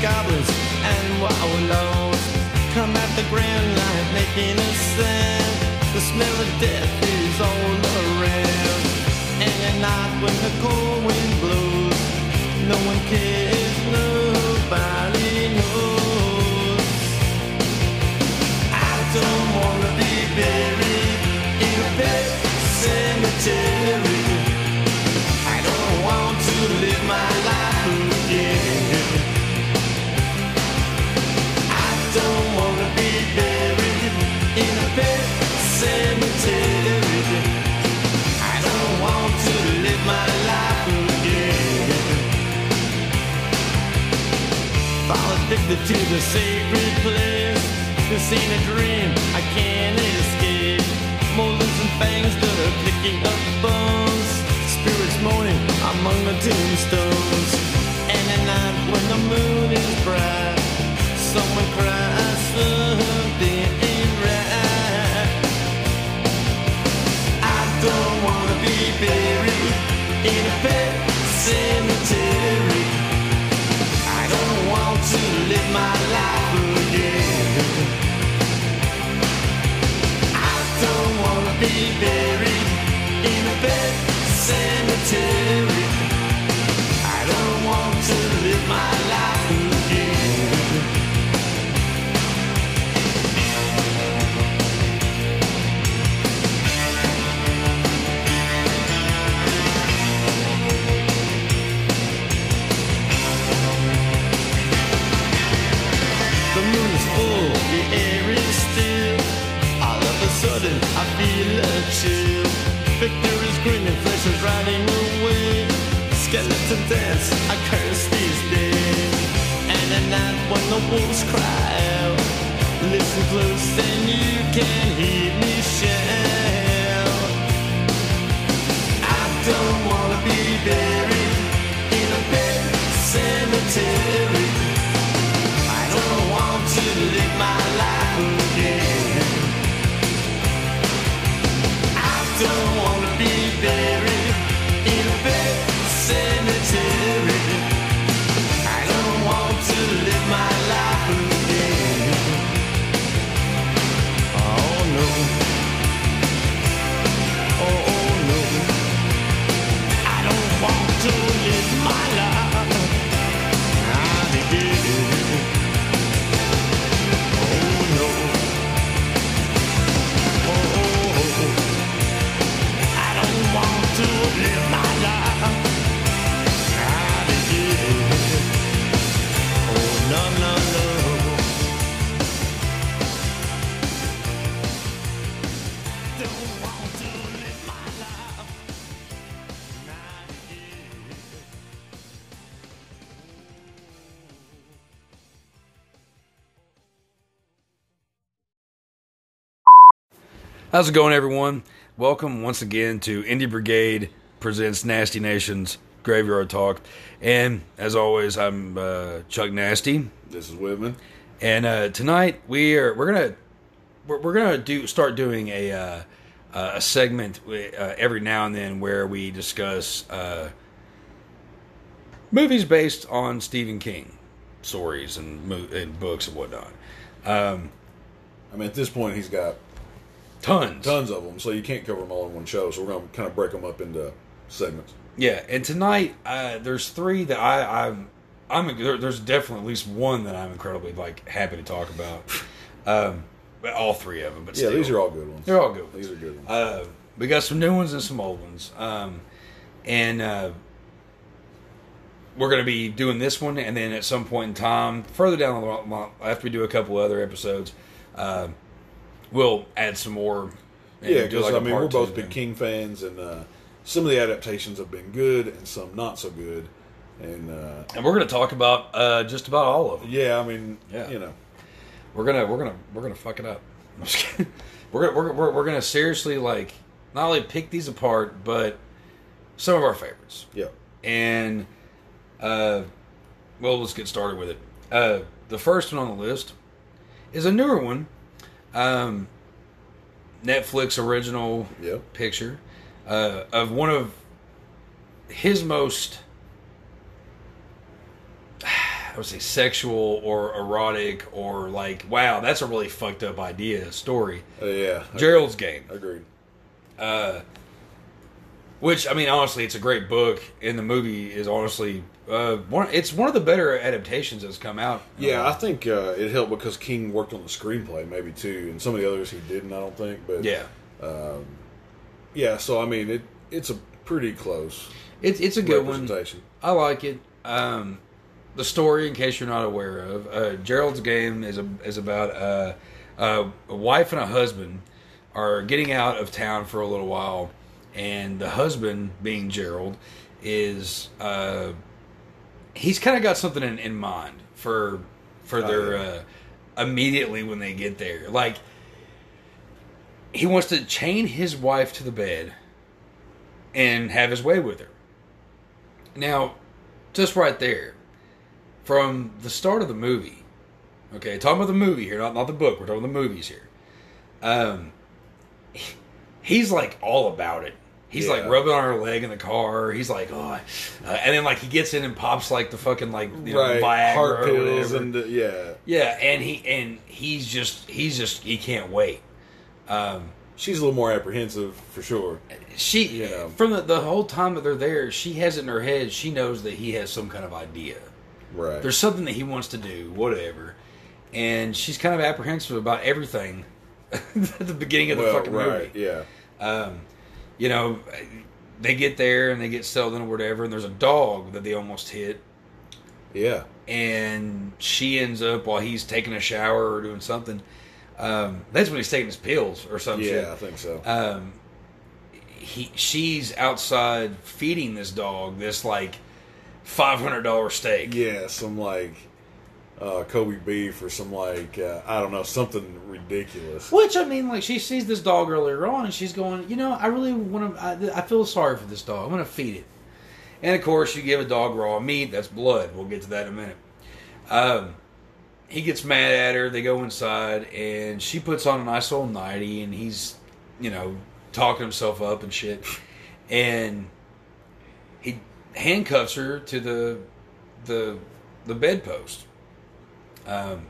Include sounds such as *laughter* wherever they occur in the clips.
goblins and wallows come at the grand light making a sound. The smell of death is all around. And at night when the cold wind blows, no one cares, nobody knows. I don't wanna be buried in a pet cemetery. Addicted to the sacred place. This ain't a dream, I can't escape. Molars and fangs that are picking up bones. Spirits moaning among the tombstones. And at night when the moon is bright, someone cries something ain't right. I don't wanna be buried in a pet cemetery. Be buried in a pet cemetery. I curse these days. And at night when the wolves cry out, listen close and you can hear me shout. How's it going, everyone? Welcome once again to Indie Brigade presents Nasty Nations Graveyard Talk, and as always, I'm uh, Chuck Nasty, This is Whitman. and uh, tonight we are we're gonna we're, we're gonna do start doing a uh, uh, a segment uh, every now and then where we discuss uh, movies based on Stephen King stories and and books and whatnot. Um, I mean, at this point, he's got tons, tons of them, so you can't cover them all in one show. So we're going to kind of break them up into segments. Yeah, and tonight uh, there's three that I, I'm I'm there, there's definitely at least one that I'm incredibly like happy to talk about. *laughs* Um, but all three of them, but Yeah, still. these are all good ones. they're all good. Ones. These are good ones. Uh, we got some new ones and some old ones, um, and uh, we're going to be doing this one, and then at some point in time, further down the line, after we do a couple other episodes, uh, we'll add some more. yeah, because like I mean, we're both big. King fans, and uh, some of the adaptations have been good, and some not so good. And uh, and we're going to talk about uh, just about all of them. yeah, I mean, Yeah. you know, We're gonna we're gonna we're gonna fuck it up. *laughs* We're gonna we're, we're, we're gonna seriously like not only pick these apart, but some of our favorites. yeah, And uh, well, let's get started with it. Uh, the first one on the list is a newer one, um, Netflix original yeah, picture uh, of one of his most I would say sexual or erotic or like wow that's a really fucked up idea story. Uh, yeah, Gerald's Game. agreed. Which I mean, honestly, it's a great book, and the movie is honestly uh, one. It's one of the better adaptations that's come out. Yeah, Uh, I think uh, it helped because King worked on the screenplay maybe too, and some of the others he didn't. I don't think, but yeah. yeah. So I mean, it it's a pretty close It's it's a good one. I like it. Um, the story, in case you're not aware of, uh, Gerald's Game is a, is about uh, a wife and a husband are getting out of town for a little while, and the husband, being Gerald, is uh, he's kind of got something in, in mind for for their uh, immediately when they get there. Like he wants to chain his wife to the bed and have his way with her. Now, just right there, from the start of the movie, okay, talking about the movie here, not, not the book, we're talking about the movies here. Um, he- he's like all about it. He's like rubbing on her leg in the car. He's like, oh, uh, and then like he gets in and pops like the fucking like you know, right, Viagra heart pills and uh, yeah, yeah, and he and he's just he's just he can't wait. Um, she's a little more apprehensive for sure. she Yeah. from the, the whole time that they're there, she has it in her head. She knows that he has some kind of idea. Right. There's something that he wants to do, whatever, and she's kind of apprehensive about everything *laughs* at the beginning of the well, fucking right. movie. Yeah. Um, you know, they get there and they get settled in or whatever, and there's a dog that they almost hit, Yeah. and she ends up while he's taking a shower or doing something. Um, that's when he's taking his pills or some shit Yeah, I think so. um, he she's outside feeding this dog this like five hundred dollar steak. yeah, some like uh, Kobe beef or some like uh, I don't know something ridiculous. Which I mean, like she sees this dog earlier on, and she's going, you know, I really want to. I, I feel sorry for this dog. I'm going to feed it. And of course, you give a dog raw meat. That's blood. We'll get to that in a minute. Um, he gets mad at her. They go inside, and she puts on a nice old nightie, and he's, you know, talking himself up and shit. And he handcuffs her to the the the bedpost. Um,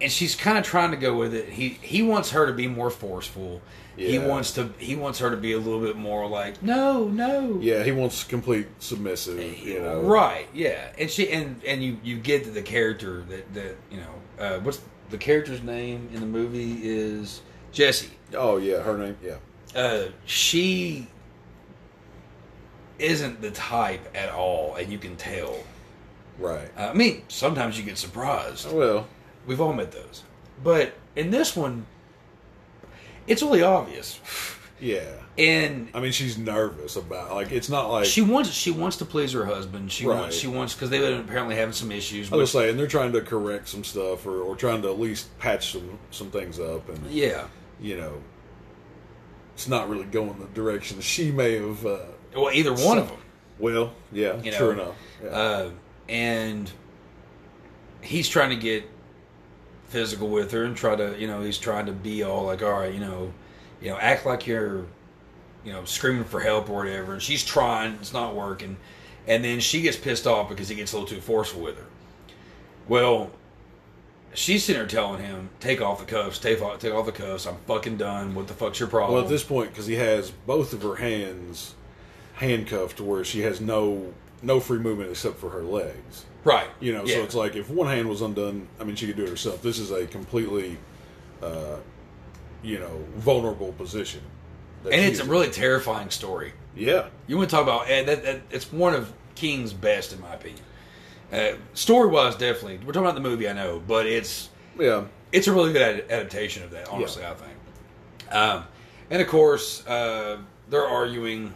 and she's kind of trying to go with it. He he wants her to be more forceful. He wants to he wants her to be a little bit more like no no Yeah, he wants complete submissive. You know. right yeah and she and and you you get that the character that that you know uh, what's the character's name in the movie is Jesse. Oh yeah, her name. Yeah. Uh, she isn't the type at all, and you can tell. Right. I mean, sometimes you get surprised. Well. We've all met those. But in this one, it's really obvious. Yeah. And I mean, she's nervous about like it's not like she wants she wants to please her husband. She Right. wants she wants because they've been apparently having some issues. I was saying they're trying to correct some stuff or, or trying to at least patch some some things up and yeah. you know it's not really going the direction she may have uh, Well, either one of them. well yeah You sure enough yeah. Uh, and he's trying to get physical with her and try to you know he's trying to be all like all right you know you know act like you're you know screaming for help or whatever. And she's trying it's not working. And then she gets pissed off because he gets a little too forceful with her. Well she's sitting there telling him take off the cuffs take off, take off the cuffs. I'm fucking done. What the fuck's your problem? Well at this point because he has both of her hands handcuffed where she has no no free movement except for her legs right you know Yeah. so it's like if one hand was undone i mean she could do it herself this is a completely uh you know vulnerable position and it's a really terrifying story yeah You want to talk about and that, that? It's one of King's best, in my opinion. Uh, story wise, definitely. We're talking about the movie, I know, but it's yeah it's a really good ad- adaptation of that. Honestly, I think. Um, and of course, uh, they're arguing,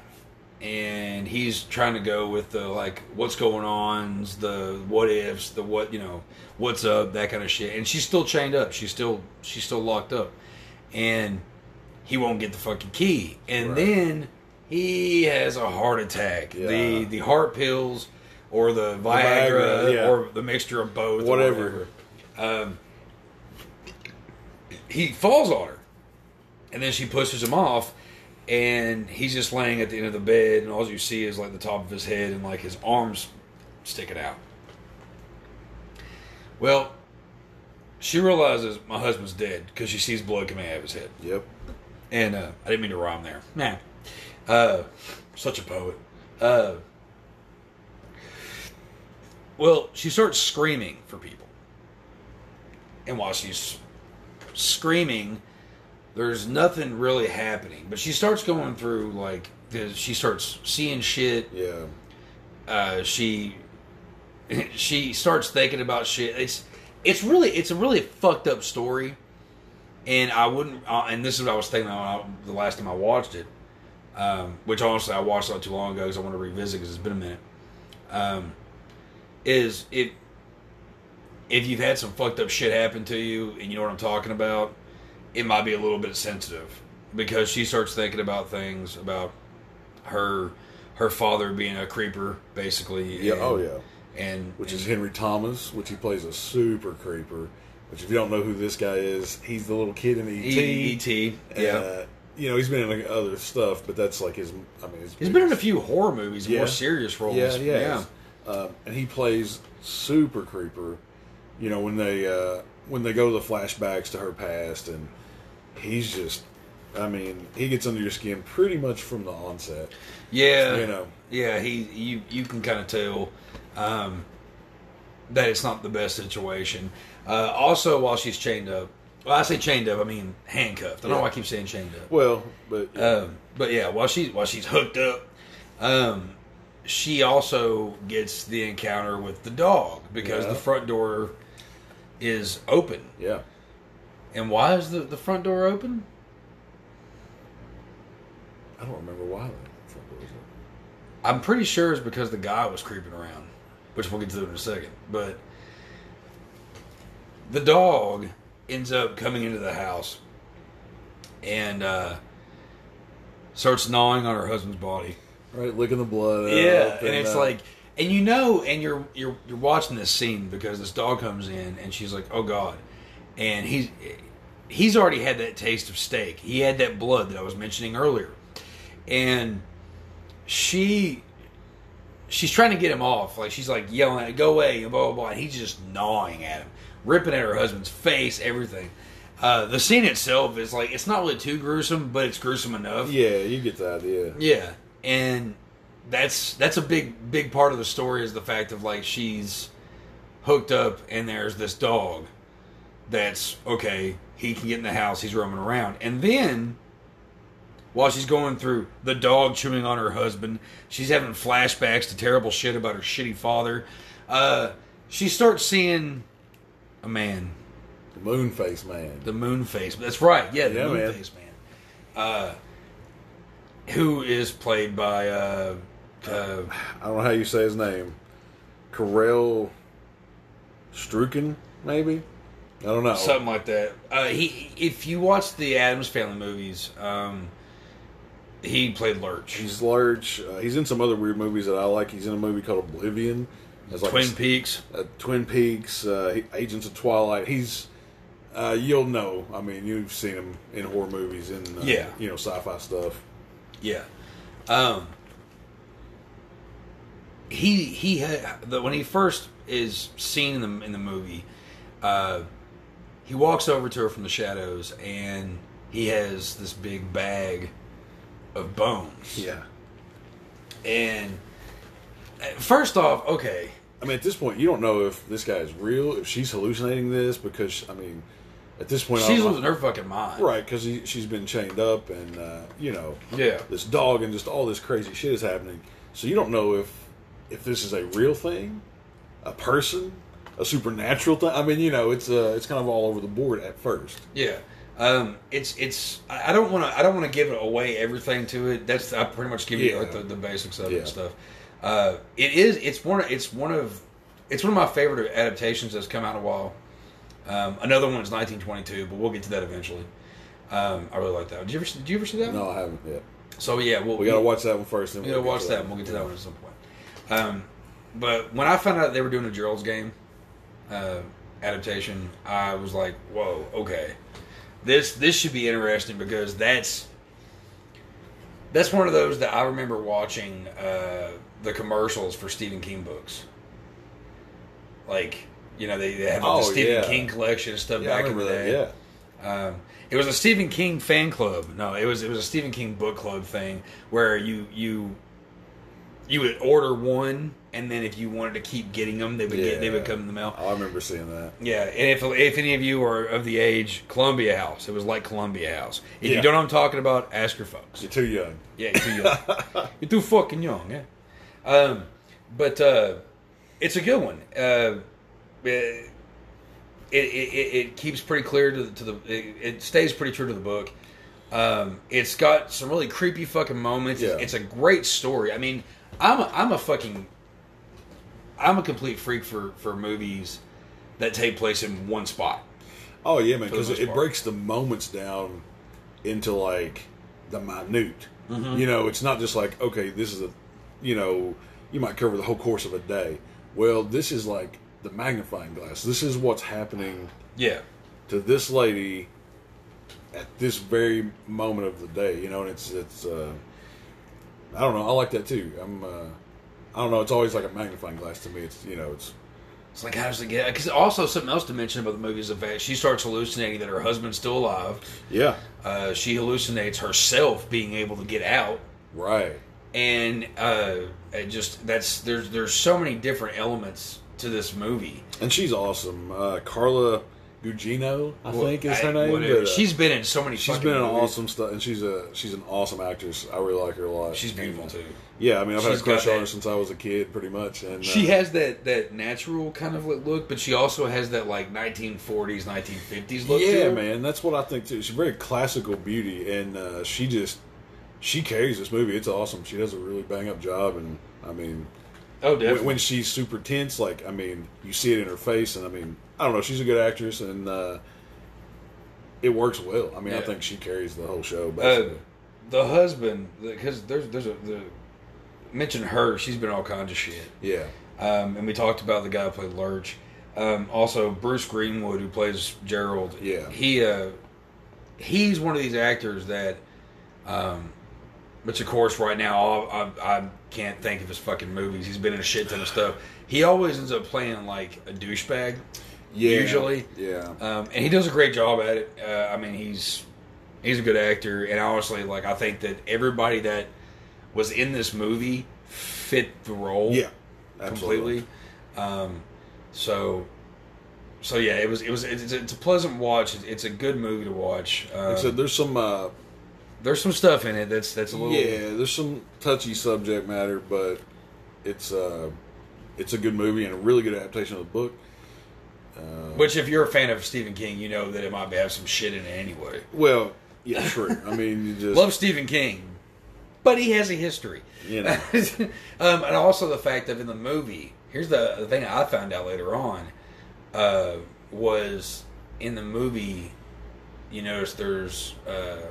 and he's trying to go with the like, what's going on, the what ifs, the what you know, what's up, that kind of shit. And she's still chained up. She's still she's still locked up, and he won't get the fucking key. And Right. then he has a heart attack. Yeah. The the heart pills. Or the Viagra, Viagra, yeah. or the mixture of both, or Whatever. Um, he falls on her, and then she pushes him off, and he's just laying at the end of the bed, and all you see is like the top of his head and like his arms sticking out, Well, she realizes my husband's dead because she sees blood coming out of his head. Yep. And uh, I didn't mean to rhyme there. Nah. Uh, such a poet. Uh, well, she starts screaming for people. And while she's screaming, there's nothing really happening. But she starts going through, like, the, she starts seeing shit. Yeah. Uh, she *laughs* she starts thinking about shit. It's it's really it's a really fucked up story, and I wouldn't. Uh, and this is what I was thinking about the last time I watched it, um, which honestly I watched not too long ago because I want to revisit because it's been a minute. Um, is if if you've had some fucked up shit happen to you and you know what I'm talking about, it might be a little bit sensitive because she starts thinking about things about her her father being a creeper basically. Yeah. and- oh yeah. and Which and- is Henry Thomas, which he plays a super creeper. Which, if you don't know who this guy is, he's the little kid in E.T. E- E.T. Yeah, Uh, you know, he's been in like, other stuff, but that's like his. I mean, his he's been in a few horror movies, Yeah. more serious roles. Yeah, yeah. yeah. Um, and he plays super creeper. You know when they uh, when they go to the flashbacks to her past, and he's just. I mean, he gets under your skin pretty much from the onset. Yeah, You know. yeah. He, you, you can kind of tell um, that it's not the best situation. Uh, also, while she's chained up, well, I say chained up, I mean handcuffed. I don't know why I keep saying chained up. Well, but Um, but yeah, while she's while she's hooked up, um, she also gets the encounter with the dog because Yeah. the front door is open. yeah, And why is the, the front door open? I don't remember why. that front door was open. I'm pretty sure it's because the guy was creeping around, which we'll get to in a second. But the dog ends up coming into the house and uh, starts gnawing on her husband's body. Right, licking the blood. Yeah, up and it's uh, like, and you know, and you're you're you're watching this scene because this dog comes in and she's like, "Oh God," and he's he's already had that taste of steak. He had that blood that I was mentioning earlier, and she she's trying to get him off. Like she's like yelling at him, "Go away!" and blah blah blah. And he's just gnawing at him, ripping at her husband's face, everything. Uh, the scene itself is like it's not really too gruesome, but it's gruesome enough. yeah, you get the idea. Yeah, and that's that's a big big part of the story is the fact of like she's hooked up and there's this dog that's okay. He can get in the house. He's roaming around, and then while she's going through the dog chewing on her husband, she's having flashbacks to terrible shit about her shitty father. Uh, she starts seeing a man The moon face man. the moon face. That's right. Yeah, the Yeah, moon man. face man. Uh, who is played by uh, uh, I don't know how you say his name. Karel Struken, maybe. I don't know. something like that. Uh, he, if you watch the Adams Family movies, um, he played Lurch. He's Lurch. Uh, he's in some other weird movies that I like. He's in a movie called Oblivion. As like Twin Peaks. uh, Twin Peaks, uh, he- Agents of Twilight. He's uh, you'll know. I mean, you've seen him in horror movies and uh, Yeah. you know sci-fi stuff. Yeah. Um. He he had the, when he first is seen in the in the movie, uh, he walks over to her from the shadows and he has this big bag of bones. Yeah. And uh, first off, okay, I mean, at this point, you don't know if this guy is real, if she's hallucinating this, because I mean, at this point, she's losing her fucking mind. right because she's been chained up, and uh, you know, Yeah. this dog and just all this crazy shit is happening. So you don't know if if this is a real thing, a person, a supernatural thing. I mean, you know, it's uh, it's kind of all over the board at first. Yeah. Um, it's it's. I don't want to. I don't want to give it away everything to it. That's I pretty much give you Yeah. like the, the basics of it and stuff. Uh, it is. It's one. It's one of. It's one of my favorite adaptations that's come out in a while. Um, another one is 1922, but we'll get to that eventually. Um, I really like that. Did you ever? Did you ever see that? No, I haven't yet. So yeah, we'll, We got to watch that one first. We gotta we'll watch to that. and We'll get to that one at some point. Um, but when I found out they were doing a Gerald's game uh, adaptation, I was like, "Whoa, okay, this this should be interesting because that's that's one of those that I remember watching uh, the commercials for Stephen King books. Like You know, they, they had like, Oh, the Stephen yeah. King collection and stuff Yeah, back in the day. that. Yeah. Um, it was a Stephen King fan club. No, it was it was a Stephen King book club thing where you you you would order one, and then if you wanted to keep getting them, they would get they would come in the mail. I remember seeing that. Yeah, and if if any of you are of the age Columbia House, it was like Columbia House. If Yeah. you don't know what I'm talking about, ask your folks. You're too young. Yeah, you're too young. *laughs* you're too fucking young. Yeah. Um, but uh, it's a good one. Uh, it, it, it it keeps pretty clear to the, to the it, it stays pretty true to the book. Um, it's got some really creepy fucking moments. It's, it's a great story. I mean, I'm a, I'm a fucking I'm a complete freak for for movies that take place in one spot. Oh yeah, man, because it part. breaks the moments down into like the minute. Mm-hmm. You know, it's not just like okay, this is a, you know, you might cover the whole course of a day. Well, this is like the magnifying glass. This is what's happening Yeah. to this lady at this very moment of the day. You know, and it's it's. uh I don't know. I like that too. I'm. uh I don't know. It's always like a magnifying glass to me. It's you know, it's It's like how does it get? Because also something else to mention about the movie is the fact she starts hallucinating that her husband's still alive. yeah, Uh, she hallucinates herself being able to get out, right. and uh, it just that's there's there's so many different elements to this movie. And she's awesome. Uh, Carla Gugino, I think is her I- name. but, uh, she's been in so many. She's been in movies. awesome stuff, and she's a she's an awesome actress. I really like her a lot. She's beautiful too. Yeah, I mean, I've had a crush on her since I was a kid, pretty much. And She uh, has that that natural kind of look, but she also has that like 1940s, 1950s look. to yeah, her. man, that's what I think too. She's very classical beauty, and uh, she just she carries this movie. It's awesome. She does a really bang up job, and I mean, Oh, when, definitely. when she's super tense, like I mean, you see it in her face, and I mean, I don't know, she's a good actress, and uh, it works well. I mean, I think she carries the whole show. Uh, the husband, because there's there's a the mention her. She's been all kinds of shit. yeah, Um, and we talked about the guy who played Lurch. Um, also, Bruce Greenwood, who plays Gerald. Yeah. He uh, he's one of these actors that, um, which of course right now I, I, I can't think of his fucking movies. He's been in a shit ton of stuff. He always ends up playing like a douchebag. Yeah, Usually. yeah. Um, and he does a great job at it. Uh, I mean, he's he's a good actor, and honestly, like I think that everybody that was in this movie fit the role, Yeah, absolutely. completely. Um, so, so yeah, it was it was it's, it's a pleasant watch. It's, it's a good movie to watch. Um, Like I said, there's some uh, there's some stuff in it that's that's a little yeah, there's some touchy subject matter, but it's uh, it's a good movie and a really good adaptation of the book. Which, if you're a fan of Stephen King, you know that it might have some shit in it anyway. Well, yeah, true. I mean, you just Love Stephen King, but he has a history. you know, *laughs* um, and also the fact that in the movie, here's the, the thing I found out later on, uh, was in the movie, you notice there's uh,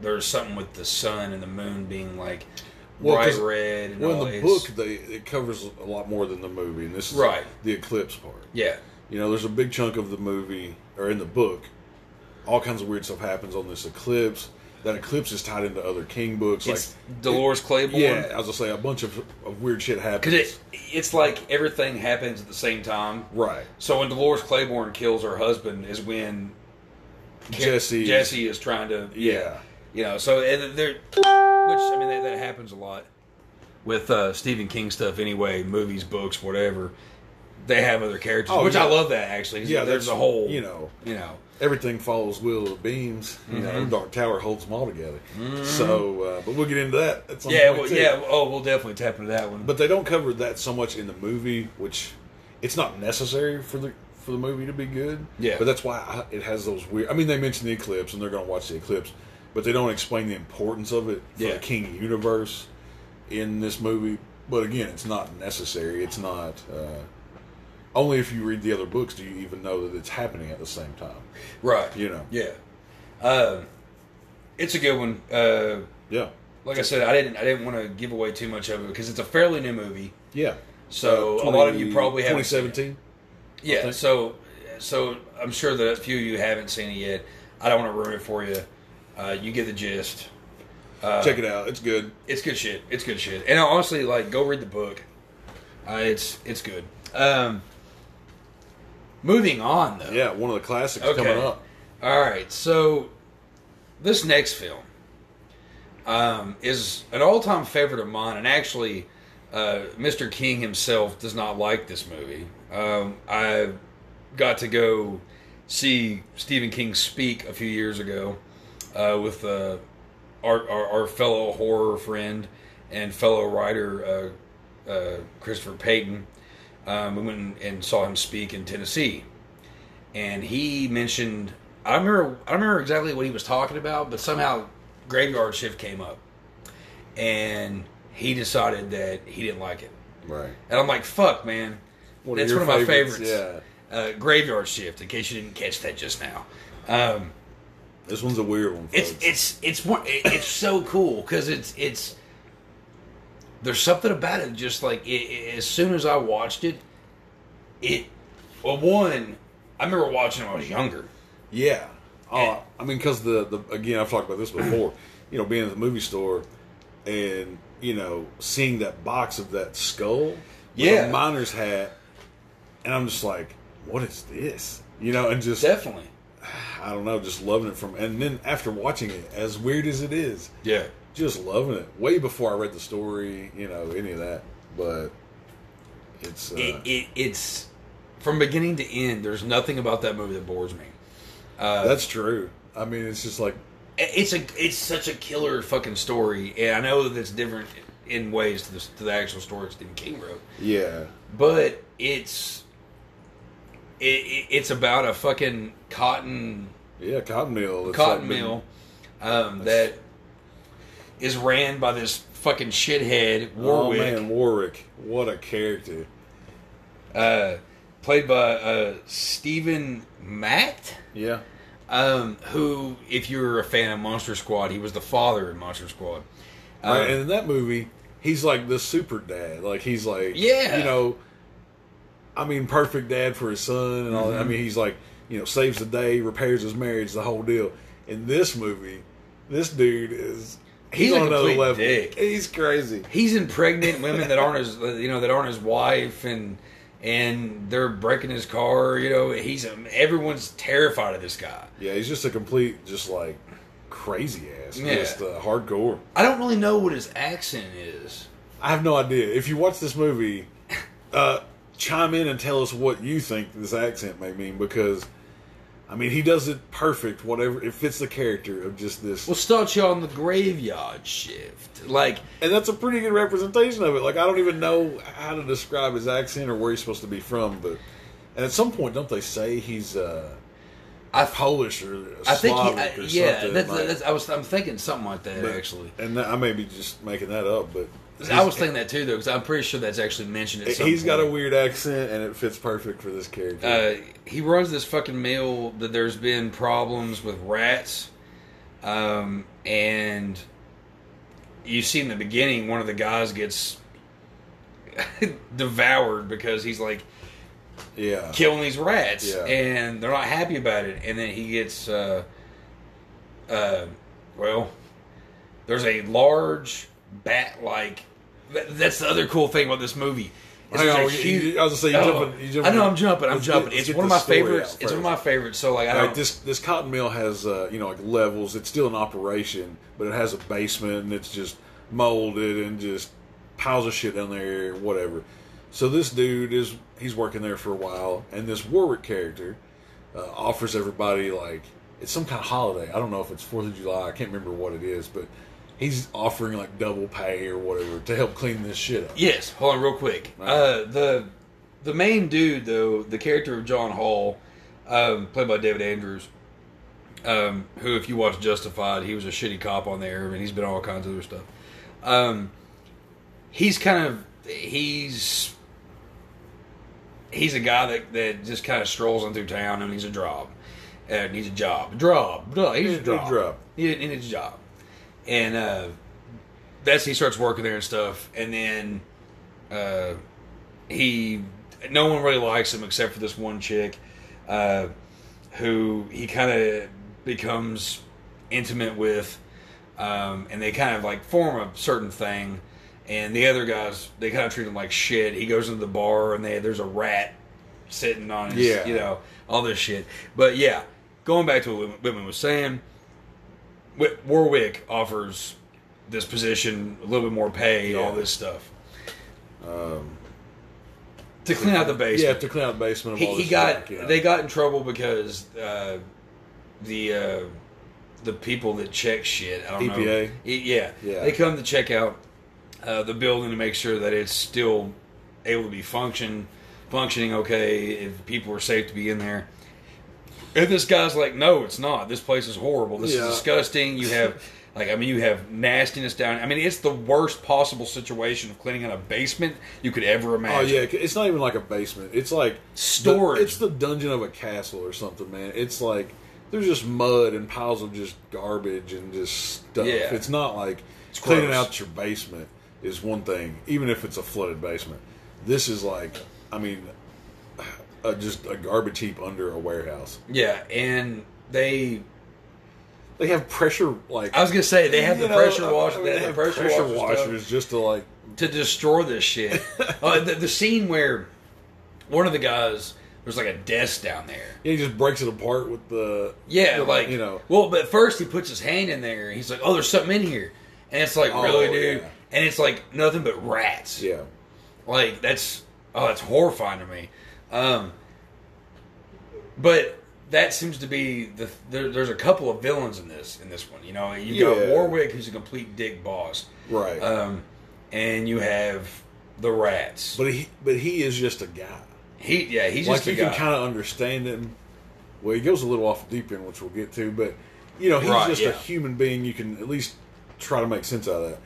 there's something with the sun and the moon being like Well, bright red. And well, in the it's- book, they it covers a lot more than the movie, and this is Right. the eclipse part. yeah, You know, there's a big chunk of the movie or in the book, all kinds of weird stuff happens on this eclipse. That eclipse is tied into other King books, it's like Dolores Claiborne. yeah, as I was gonna say a bunch of, of weird shit happens. because it it's like everything happens at the same time. right, So when Dolores Claiborne kills her husband is when Jesse, Jesse is trying to yeah, you know so and there which i mean that, that happens a lot with uh stephen king stuff anyway movies books whatever they have other characters Oh, which yeah. i love that actually yeah. there's a whole you know, you know everything follows will of the beams. You know, Mm-hmm. Dark Tower holds them all together. So, uh, but we'll get into that yeah well, yeah oh we'll definitely tap into that one But they don't cover that so much in the movie, which it's not necessary for the for the movie to be good. Yeah. But that's why I, it has those weird. I mean, they mention the eclipse, and they're going to watch the eclipse, but they don't explain the importance of it for Yeah. the King universe in this movie. But again, it's not necessary. It's not. Uh, only if you read the other books do you even know that it's happening at the same time. right You know. yeah um it's a good one uh Yeah. like i said i didn't i didn't want to give away too much of it because it's a fairly new movie Yeah. so Uh, a lot of you probably it. 2017. Yeah, so so I'm sure that a few of you haven't seen it yet. I don't want to ruin it for you. Uh, you get the gist. Uh, Check it out. It's good. It's good shit. It's good shit. And honestly, like, go read the book. Uh, it's it's good. Um, moving on though. Yeah, one of the classics Okay. coming up. All right, so this next film um, is an all-time favorite of mine, and actually, uh, Mr. King himself does not like this movie. Um, I got to go see Stephen King speak a few years ago uh, with uh, our, our our fellow horror friend and fellow writer uh, uh, Christopher Payton. Um, we went and- saw him speak in Tennessee and he mentioned I remember I don't remember exactly what he was talking about, but somehow Graveyard Shift came up, and he decided that he didn't like it, Right. and I'm like, "Fuck, man, One that's one of my favorites, favorites." Uh, Graveyard Shift, in case you didn't catch that just now. Um, This one's a weird one. it's folks. it's it's one, it- it's so cool because it's it's there's something about it just like it, it- as soon as I watched it, it well one I remember watching when I was younger. Yeah. Oh, I mean, because the, the again, I've talked about this before. *clears throat* You know, being at the movie store and you know seeing that box of that skull, with Yeah. a miner's hat, and I'm just like, what is this? You know, and just Definitely, I don't know, just loving it from. And then after watching it, as weird as it is, yeah. just loving it. Way before I read the story, you know, any of that, but it's uh, It, it it's from beginning to end. There's nothing about that movie that bores me. Uh, that's true. I mean, it's just like it's a it's such a killer fucking story, and I know that it's different in ways to the, to the actual story Stephen King wrote. yeah, but it's it, it, it's about a fucking cotton yeah, cotton mill, It's cotton like been- mill um, that is ran by this fucking shithead Warwick, Oh man, Warwick, what a character! uh, played by uh, Stephen Matt. Yeah, Um, who, if you're a fan of Monster Squad, he was the father in Monster Squad. right. Um, and in that movie, he's like the super dad. Like he's like, Yeah. you know, I mean, perfect dad for his son and all. that. I mean, he's like, you know, saves the day, repairs his marriage, the whole deal. In this movie, this dude is He's a on another level. dick. He's crazy. he's impregnating women that aren't *laughs* his you know that aren't his wife and and they're breaking his car you know he's everyone's terrified of this guy Yeah, he's just a complete, just like crazy ass, Yeah. just uh, hardcore. i don't really know what his accent is I have no idea. If you watch this movie, uh, *laughs* chime in and tell us what you think this accent may mean because, I mean, he does it perfect. Whatever it fits the character of just this, we'll start you on the graveyard shift like and that's a pretty good representation of it. Like I don't even know how to describe his accent or where he's supposed to be from, but and at some point, don't they say he's uh, i Polish or i think he, I, or yeah something? that's, like- that's, i was i'm thinking something like that but- actually and I may be just making that up, but i was thinking that too though because i'm pretty sure that's actually mentioned at some He's got a point. weird accent, and it fits perfect for this character. uh, he runs this fucking mill that there's been problems with rats um, and you see in the beginning one of the guys gets *laughs* devoured because he's like yeah, killing these rats Yeah. and they're not happy about it and then he gets uh, uh, well there's a large bat like that, that's the other cool thing about this movie is Hang on, huge- you- I was gonna say, you Oh, jumping- you jumping- I know I'm jumping. I'm let's get- jumping. it's one of my favorites. It's one of my favorites. So like I this this cotton mill has uh, you know like levels. It's still an operation, but it has a basement and it's just molded and just piles of shit down there, whatever. So this dude is he's working there for a while, and this Warwick character uh, offers everybody like it's some kind of holiday. I don't know if it's Fourth of July. I can't remember what it is, but he's offering like double pay or whatever to help clean this shit up. Yes, hold on real quick. Right. Uh, the the main dude though, the character of John Hall, um, played by David Andrews, um, who if you watch Justified, he was a shitty cop on there, and he's been all kinds of other stuff. Um, he's kind of he's he's a guy that, that just kind of strolls in through town and needs a job. Uh, needs a job. Job. Job. He needs a job. job. He needs a job. And uh, that's he starts working there and stuff. And then uh, he no one really likes him except for this one chick uh, who he kind of becomes intimate with um, and they kind of like form a certain thing and the other guys they kind of treat him like shit he goes into the bar and they there's a rat sitting on his, Yeah. you know, all this shit. But yeah, going back to what Whitman was saying, Warwick offers this position a little bit more pay, all this stuff. to clean out the basement. Yeah, to clean out the basement. Of he, all he got yeah. they got in trouble because uh, the uh, the people that check shit. I don't. EPA? E- yeah, Yeah. They come to check out uh, the building to make sure that it's still able to be function functioning okay. If people are safe to be in there. And this guy's like, no, it's not. This place is horrible. This Yeah. is disgusting. You have, *laughs* like, I mean, you have nastiness down. I mean, it's the worst possible situation of cleaning out a basement you could ever oh, imagine. Oh yeah, it's not even like a basement. It's like Storage. the- it's the dungeon of a castle or something, man. It's like there's just mud and piles of just garbage and just stuff. Yeah. It's not like It's cleaning gross. out your basement is one thing, even if it's a flooded basement. This is like, I mean, uh, just a garbage heap under a warehouse. Yeah, and they. They have pressure like I was gonna say they have the know, pressure I washer. mean, They have the pressure, washers, washers just to like to destroy this shit. *laughs* uh, the, the scene where one of the guys there's like a desk down there. he just breaks it apart with the Yeah, the- like you know Well, but first he puts his hand in there. and He's like, "Oh, there's something in here," and it's like, Oh, "Really, dude?" yeah. And it's like nothing but rats. yeah Like that's oh, that's horrifying to me. Um, but that seems to be the there, there's a couple of villains in this in this one. You know, you got Warwick, who's a complete dick boss, right. um, and you have the rats. But he, but he is just a guy. he, yeah, he's like just a you can kind of understand him. Well, he goes a little off the deep end, which we'll get to. But you know, he's Right, just yeah. a human being. You can at least try to make sense out of that.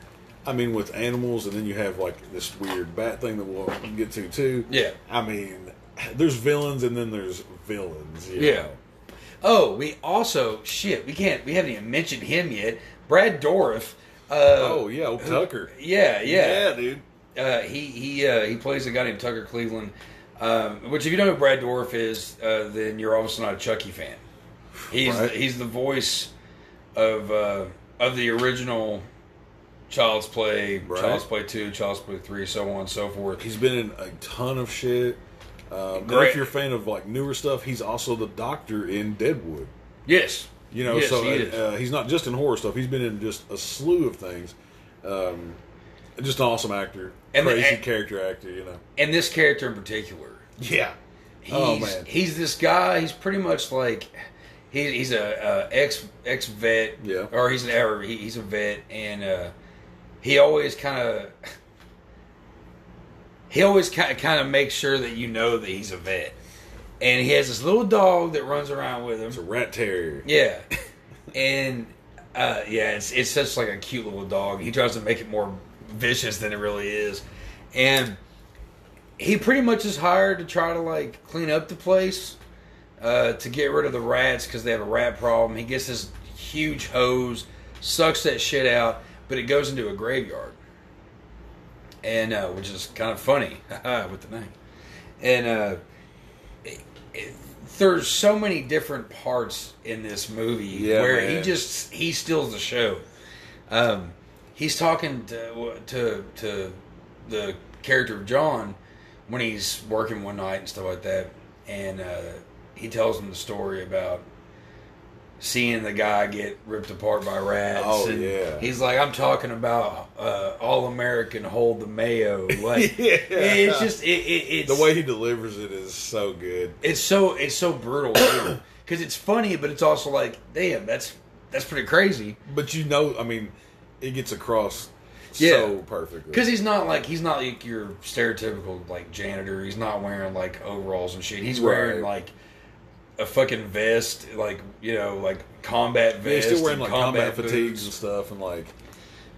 I mean, with animals, and then you have like this weird bat thing that we'll get to too. Yeah. I mean, there's villains, and then there's villains. Yeah. know. Oh, we also shit. We can't. We haven't even mentioned him yet. Brad Dourif. Uh, Oh yeah, old Tucker. yeah, yeah. Yeah, dude. Uh, he he uh, he plays a guy named Tucker Cleveland. Um, which, if you don't know who Brad Dourif is, uh, then you're obviously not a Chucky fan. He's Right. he's the voice of uh, of the original Child's Play, Right. Child's Play Two, Child's Play Three, so on and so forth. He's been in a ton of shit. Um, Great. if you're a fan of like newer stuff, he's also the doctor in Deadwood. Yes, You know, Yes, so he is. uh, he's not just in horror stuff. He's been in just a slew of things. Um, just an awesome actor, And crazy character actor. You know. and this character in particular. Yeah. He's, Oh, man. he's this guy. He's pretty much like he, he's a, a ex ex vet, Yeah. or he's an or he, he's a vet, and uh, he always kind of he always kind of, makes sure that you know that he's a vet, and he has this little dog that runs around with him. It's a rat terrier. Yeah, *laughs* and uh, yeah, it's it's such like a cute little dog. He tries to make it more vicious than it really is, and he pretty much is hired to try to like clean up the place, uh, to get rid of the rats because they have a rat problem. He gets this huge hose, sucks that shit out, but it goes into a graveyard, and uh, which is kind of funny with the name, and uh, it, it, there's so many different parts in this movie Yeah, where he just he steals the show. Um, he's talking to, to to the character of John when he's working one night and stuff like that, and uh, he tells him the story about seeing the guy get ripped apart by rats. Oh, and yeah. he's like, I'm talking about uh, all American hold the mayo. Like, *laughs* Yeah. it's just it, it, it's The way he delivers it is so good. it's so it's so brutal because *coughs* it's funny, but it's also like, damn, that's that's pretty crazy. But you know, I mean, it gets across Yeah. so perfectly. Because he's not like he's not like your stereotypical like janitor. He's not wearing like overalls and shit. He's wearing like a fucking vest, like you know, like combat Yeah, vest. he's still wearing and like combat, boots. fatigues and stuff, and like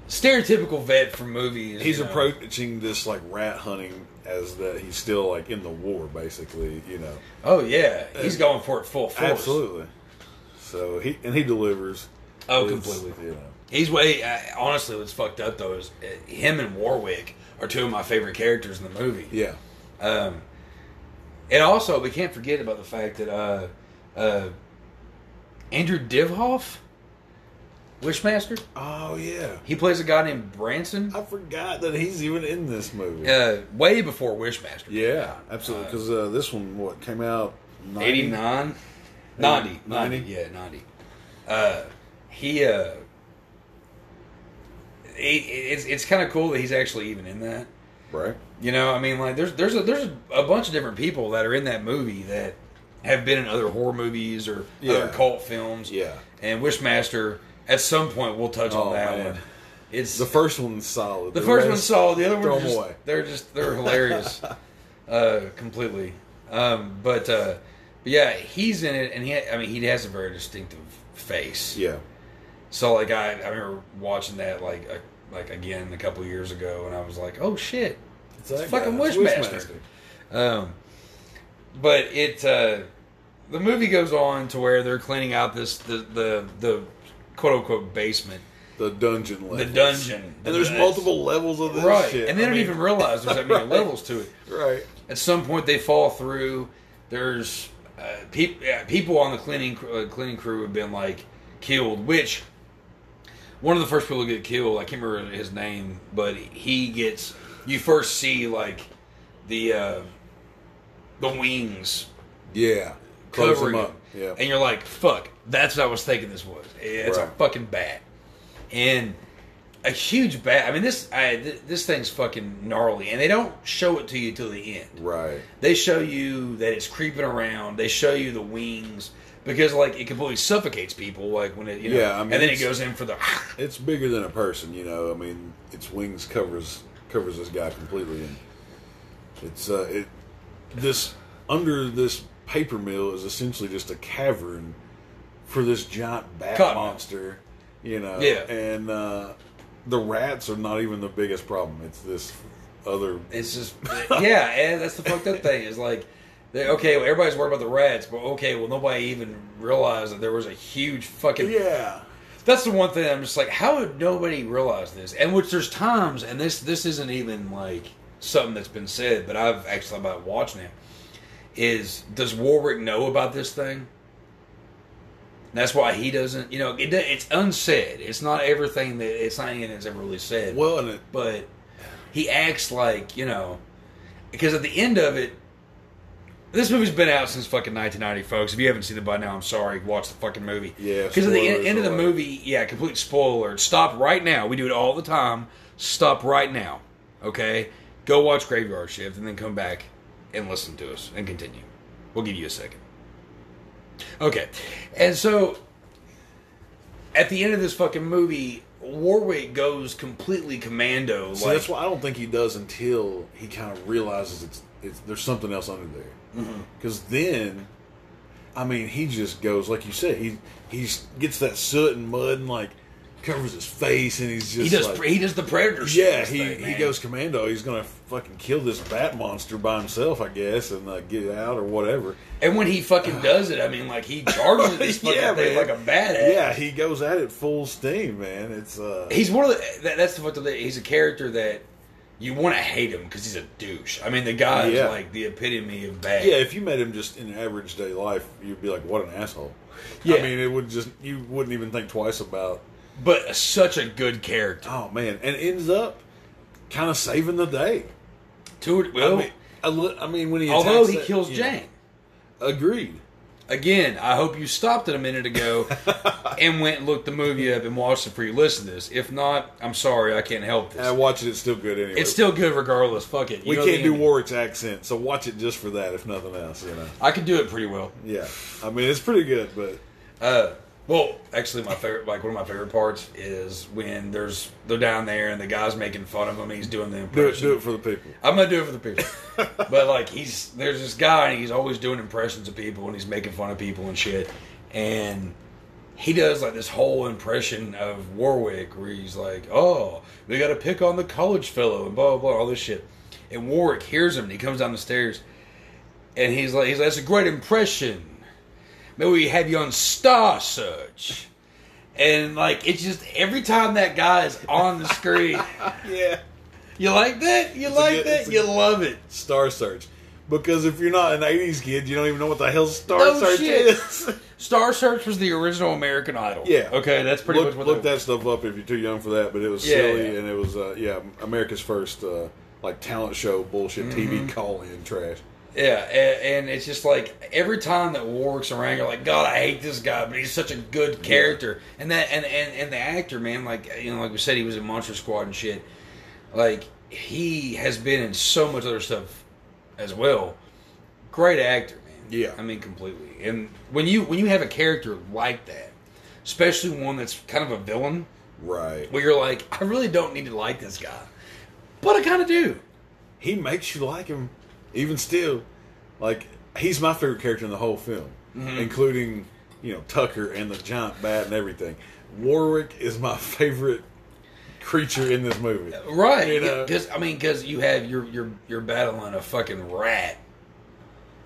Stereotypical vet from movies. he's you know. approaching this like rat hunting as that he's still like in the war, basically. You know, Oh yeah, he's going for it full force. absolutely. So he and he delivers. Oh, completely. You know, He's way uh, honestly. What's fucked up though is uh, him and Warwick are two of my favorite characters in the movie. yeah, Um, and also, we can't forget about the fact that uh, uh, Andrew Divhoff Wishmaster. Oh yeah, He plays a guy named Branson. I forgot that he's even in this movie. Uh, way before Wishmaster. Yeah, absolutely. Because uh, this one, what came out 90? 89 90 90 90? yeah 90 uh he uh he, it's it's kind of cool that he's actually even in that right? you know i mean like there's there's a there's a bunch of different people that are in that movie that have been in other horror movies or Yeah. other cult films Yeah. and wishmaster at some point we'll touch Oh, on that man. one it's The first one's solid. the first one's solid. The other one's just, away. they're just they're *laughs* hilarious, uh, completely. Um, but, uh, but yeah, he's in it, and he I mean he has a very distinctive face. Yeah, So like I I remember watching that like uh, like again a couple years ago, and I was like, oh shit, it's that fucking guy. It's Wishmaster. Um, but it uh, the movie goes on to where they're cleaning out this the the, the quote unquote basement, The dungeon the dungeon, And there's The- multiple levels of this right, shit. and they I don't mean, even realize there's that many *laughs* Right. levels to it. Right. At some point, they fall through. There's uh, peop- yeah, people on the cleaning uh, cleaning crew have been like killed. Which one of the first people to get killed, I can't remember his name, but he gets. You first see like the uh, the wings Yeah. Close covering him, up. Yeah. and you're like, "Fuck!" That's what I was thinking. This was. It's a fucking bat, and a huge bat. I mean, this I, th- this thing's fucking gnarly, and they don't show it to you till the end. Right. They show you that it's creeping around. They show you the wings because like it completely suffocates people. Like when it, you know, Yeah, I mean, and then it goes in for the. *laughs* It's bigger than a person, you know. I mean, its wings covers covers this guy completely, and it's uh, it this under this paper mill is essentially just a cavern for this giant bat Cotton. monster, you know. Yeah. and uh, the rats are not even the biggest problem. It's this other. It's just *laughs* yeah, and that's the fucked up thing is like. They- Okay, well, everybody's worried about the rats, but okay, well, nobody even realized that there was a huge fucking Yeah, That's the one thing I'm just like, how would nobody realize this? And which there's times, and this this isn't even like something that's been said, but I've actually about watching it. Is does Warwick know about this thing? That's why he doesn't. You know, it, it's unsaid. It's not everything that it's not anything that's ever really said. well, but he acts like you know, because at the end of it. This movie's been out since fucking 1990, folks. If you haven't seen it by now, I'm sorry. Watch the fucking movie. Yeah, Because at the end, end of the alert. movie, yeah, complete spoiler. Stop right now. We do it all the time. Stop right now. Okay? Go watch Graveyard Shift and then come back and listen to us and continue. We'll give you a second. Okay. And so, at the end of this fucking movie, Warwick goes completely commando. See, like, that's why I don't think he does until he kind of realizes it's, it's there's something else under there. Mm-hmm. Because then, I mean, he just goes like you said. He he gets that soot and mud and like covers his face, and he's just he does. like, he does the predator. yeah. He thing, he goes commando. He's gonna fucking kill this bat monster by himself, I guess, and uh, get it out or whatever. And when he fucking *sighs* does it, I mean, like he charges this *laughs* fucking Yeah, thing man. like a badass. Yeah, he goes at it full steam, man. It's uh, He's one of the. That, that's the fuck. the- He's a character that you want to hate him because he's a douche. I mean, the guy is like the epitome of bad. Yeah, if you met him just in average day life, you'd be like, "What an asshole." Yeah. I mean, it would just you wouldn't even think twice about. but such a good character. Oh man, and ends up kind of saving the day. To it, well, I mean, I, I mean, when he although he that- kills you know, Jane. agreed. Again, I hope you stopped it a minute ago *laughs* and went and looked the movie up and watched it before you listen to this. If not, I'm sorry, I can't help this. Uh, it; it's still good anyway. it's still good regardless. Fuck it. You we know can't the do ending. Warwick's accent, so watch it just for that, if nothing else. You know. I can do it pretty well. Yeah, I mean it's pretty good, but Uh, well, actually, my favorite, like one of my favorite parts, is when there's they're down there and the guy's making fun of him. and He's doing the do it, impression. do it for the people. I'm gonna do it for the people, *laughs* but like he's there's this guy and he's always doing impressions of people and he's making fun of people and shit, and he does like this whole impression of Warwick where he's like, "Oh, we got to pick on the college fellow and blah blah blah all this shit," and Warwick hears him and he comes down the stairs, and he's like, "He's like, that's a great impression. Maybe we have you on Star Search." And like it's just every time that guy is on the screen, *laughs* Yeah, you like that? You a like good- that? You good- love it. Star Search. Because if you're not an '80s kid, you don't even know what the hell Star No Search shit. is. *laughs* Star Search was the original American Idol. Yeah. Okay, that's pretty look, much what look that stuff up if you're too young for that. But it was Yeah, silly, yeah. and it was uh, yeah America's first uh, like talent show bullshit Mm-hmm. TV call in trash. Yeah, and, and it's just like every time that Warwick's around, you're like, God, I hate this guy, but he's such a good character. And that and, and and the actor, man, like you know, like we said, he was in Monster Squad and shit. Like he has been in so much other stuff as well. Great actor, man. Yeah. I mean, completely. And when you when you have a character like that, especially one that's kind of a villain, Right. where you're like, I really don't need to like this guy, but I kind of do. he makes you like him even still like he's my favorite character in the whole film Mm-hmm. including you know tucker and the giant bat and everything warwick is my *laughs* favorite creature in this movie Right, You know? I mean, because you have you're you're you're battling a fucking rat,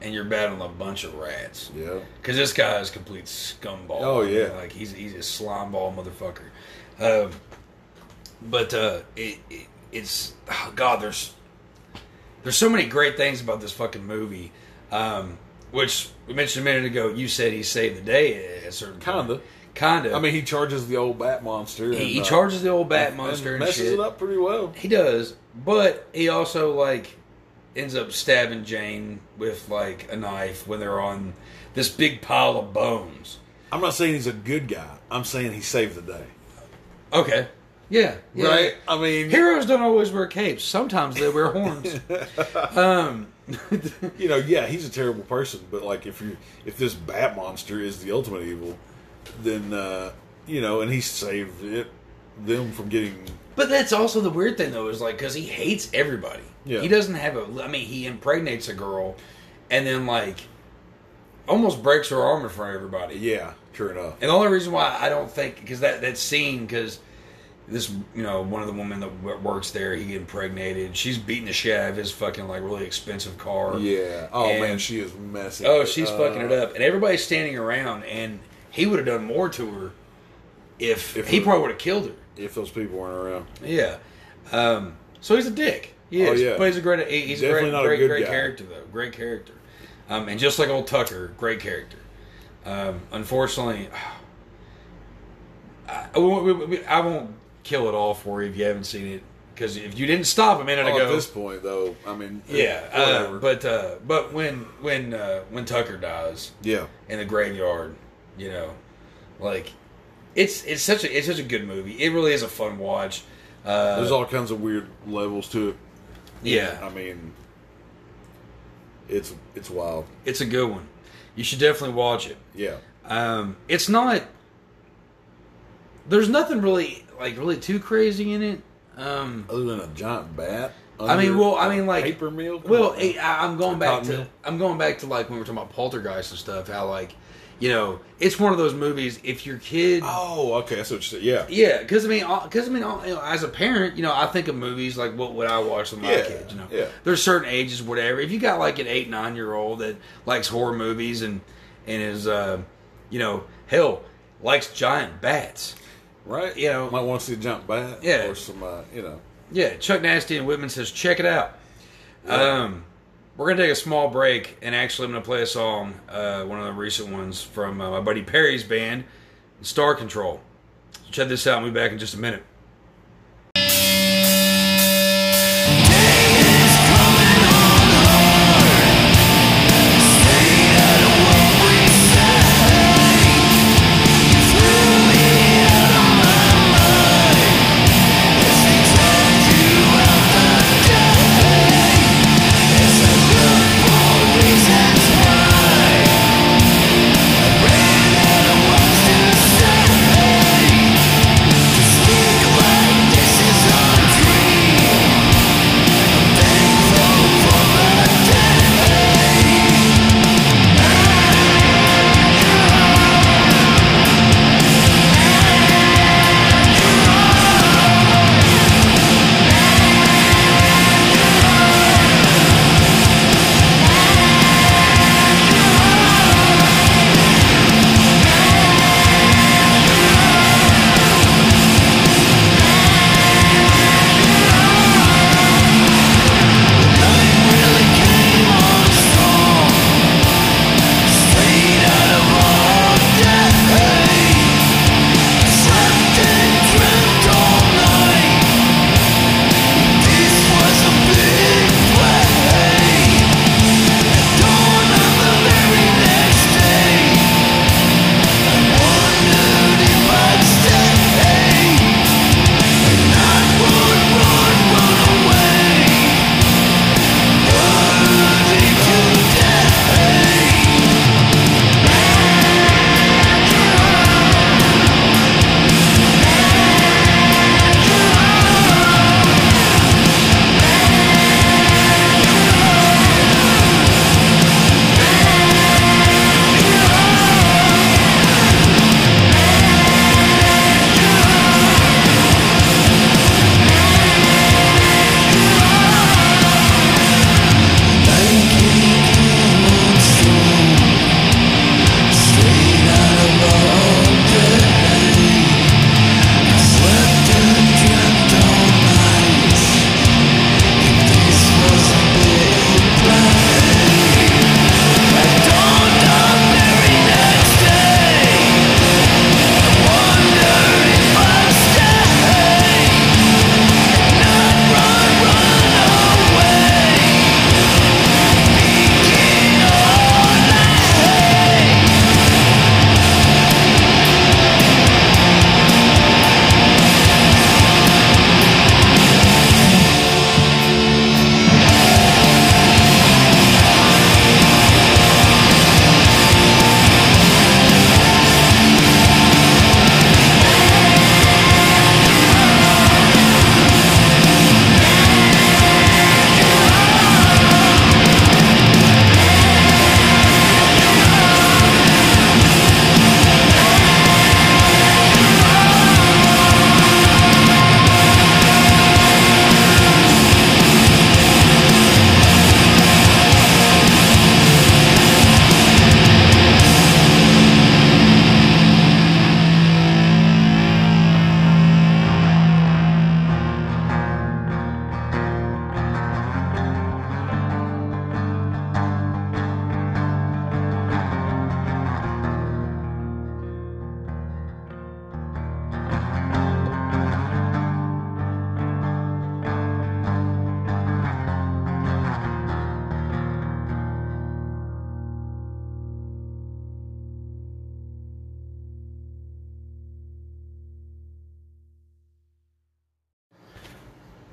and you're battling a bunch of rats. yeah Because this guy is complete scumball. Oh, I mean, yeah. like he's he's a slime ball motherfucker. Um, but uh, it, it it's oh god, there's there's so many great things about this fucking movie. Um, which we mentioned a minute ago. You said he saved the day at a certain. Kinda. Kinda. i mean he charges the old bat monster he, and, he uh, charges the old bat and monster and, messes shit. it up pretty well He does, but he also like ends up stabbing Jane with like a knife when they're on this big pile of bones. i'm not saying he's a good guy i'm saying he saved the day Okay. Yeah. yeah. right i mean Heroes don't always wear capes. Sometimes they wear horns. *laughs* um, *laughs* you know yeah he's a terrible person but like if you if this bat monster is the ultimate evil then uh you know and he saved it them from getting but that's also the weird thing though is like because he hates everybody. Yeah. He doesn't have a. I mean, he impregnates a girl, and then like almost breaks her arm in front of everybody. yeah sure enough And the only reason why I don't think because that that scene because this you know one of the women that works there he get impregnated. She's beating the shit out of his fucking like really expensive car. Yeah. Oh And- man, she is messy. oh she's Uh, fucking it up. And everybody's standing around and he would have done more to her if, If he probably would have killed her. If those people weren't around, yeah. Um, so he's a dick. He Oh, yeah. but he's a great he's Definitely a not great a great great guy. character though. Great character. Um, and just like old Tucker great character. Um, unfortunately *sighs* I, I won't, we- we- I won't kill it all for you if you haven't seen it because if you didn't stop a minute oh, ago, at this point though, I mean, yeah. Uh, but uh, but when when uh, when Tucker dies yeah, in the graveyard, you know, like it's it's such a it's such a good movie. It really is a fun watch. Uh, there's all kinds of weird levels to it. yeah, I mean, it's it's wild. it's a good one. You should definitely watch it. Yeah, Um, it's not. There's nothing really like really too crazy in it. Um, other than a giant bat. I mean, well, I mean, like paper mill. Well, I- I'm going back to mill. I'm going back to like when we were talking about Poltergeist and stuff. How like, you know, it's one of those movies. If your kid, oh, okay, that's what you said. Yeah, yeah, because I mean, because I mean, all- you know, as a parent, you know, I think of movies like what would I watch with my Yeah, kids. You know, yeah. there's certain ages, whatever. If you got like an eight, nine year old that likes horror movies and and is, uh, you know, hell likes giant bats. Right. You know- might want to see a giant bat. Yeah. or some, uh, you know. Yeah, Chuck Nasty and Whytmon says, check it out. Um, we're going to take a small break, and actually, I'm to play a song, uh, one of the recent ones from uh, my buddy Perry's band, Star Control. So check this out, we'll be back in just a minute.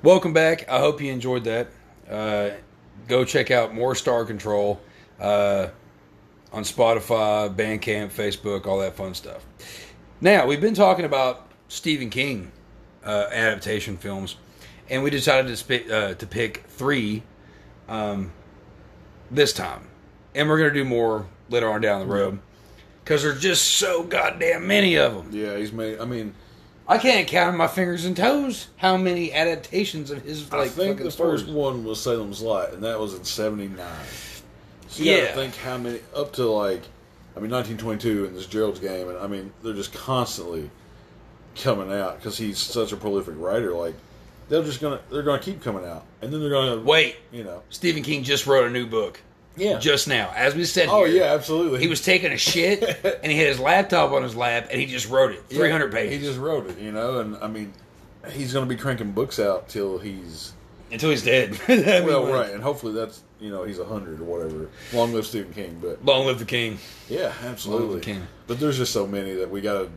Welcome back. I hope you enjoyed that. Uh, go check out more Star Control uh, on Spotify, Bandcamp, Facebook, all that fun stuff. Now we've been talking about Stephen King uh, adaptation films, and we decided to sp- uh, to pick three um, this time, and we're gonna do more later on down the road because there's just so goddamn many of them. Yeah, he's made. I mean, I can't count on my fingers and toes how many adaptations of his like I think the stories. first one was Salem's Lot, and that was in '79. So you Yeah. gotta think how many up to like, I mean, 1922 and this Gerald's Game, and I mean, they're just constantly coming out because he's such a prolific writer. Like, they're just gonna they're gonna keep coming out, and then they're gonna Wait, you know, Stephen King just wrote a new book. Yeah, Just now, as we said. oh here. yeah, absolutely. He was taking a shit, *laughs* and he had his laptop on his lap, and he just wrote it. Three hundred pages. He just wrote it, you know, and I mean, he's gonna be cranking books out till he's until he's dead. *laughs* Well, like, right, and hopefully that's you know he's a hundred or whatever. Long live Stephen King, but Long live the king. Yeah, absolutely. King. But there's just so many that we gotta.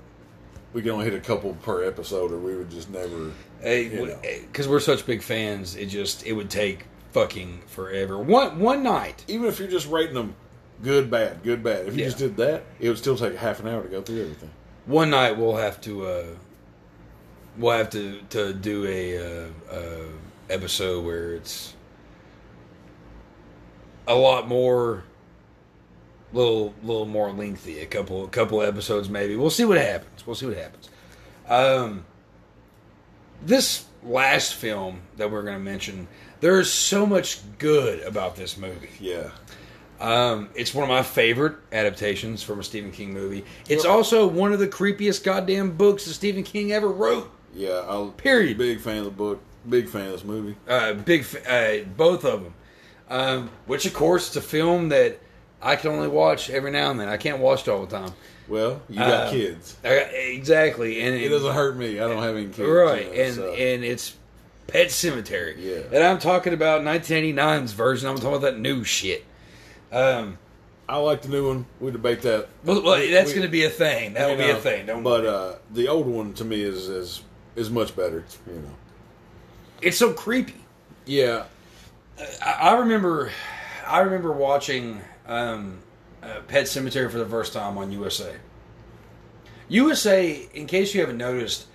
We can only hit a couple per episode, or we would just never. Because eh, we're such big fans, it just it would take fucking forever. One one night. Even if you're just rating them good, bad, good, bad. If you Yeah. just did that, it would still take half an hour to go through everything. One night we'll have to uh, we'll have to to do a uh, uh, episode where it's a lot more little little more lengthy a couple a couple episodes maybe we'll see what happens we'll see what happens um this last film that we're going to mention there's so much good about this movie Yeah, um, it's one of my favorite adaptations from a Stephen King movie. It's also one of the creepiest goddamn books that Stephen King ever wrote. yeah. I'll Period. Big fan of the book. Big fan of this movie. Uh, big, uh, both of them. Um, which, of course, it's a film that I can only watch every now and then. I can't watch it all the time. Well, you got Uh, kids. I exactly, and It doesn't hurt me. I don't have any kids. right, you know, and so. and it's Pet Sematary. Yeah. and I'm talking about 1989's version. I'm talking about that new shit. Um, I like the new one. We debate that. well, well, that's we- going to be a thing. That will be a thing. Don't but uh, the old one to me is is is much better. You know. it's so creepy. Yeah, I, I remember, I remember watching um, uh, Pet Sematary for the first time on USA. USA, in case you haven't noticed,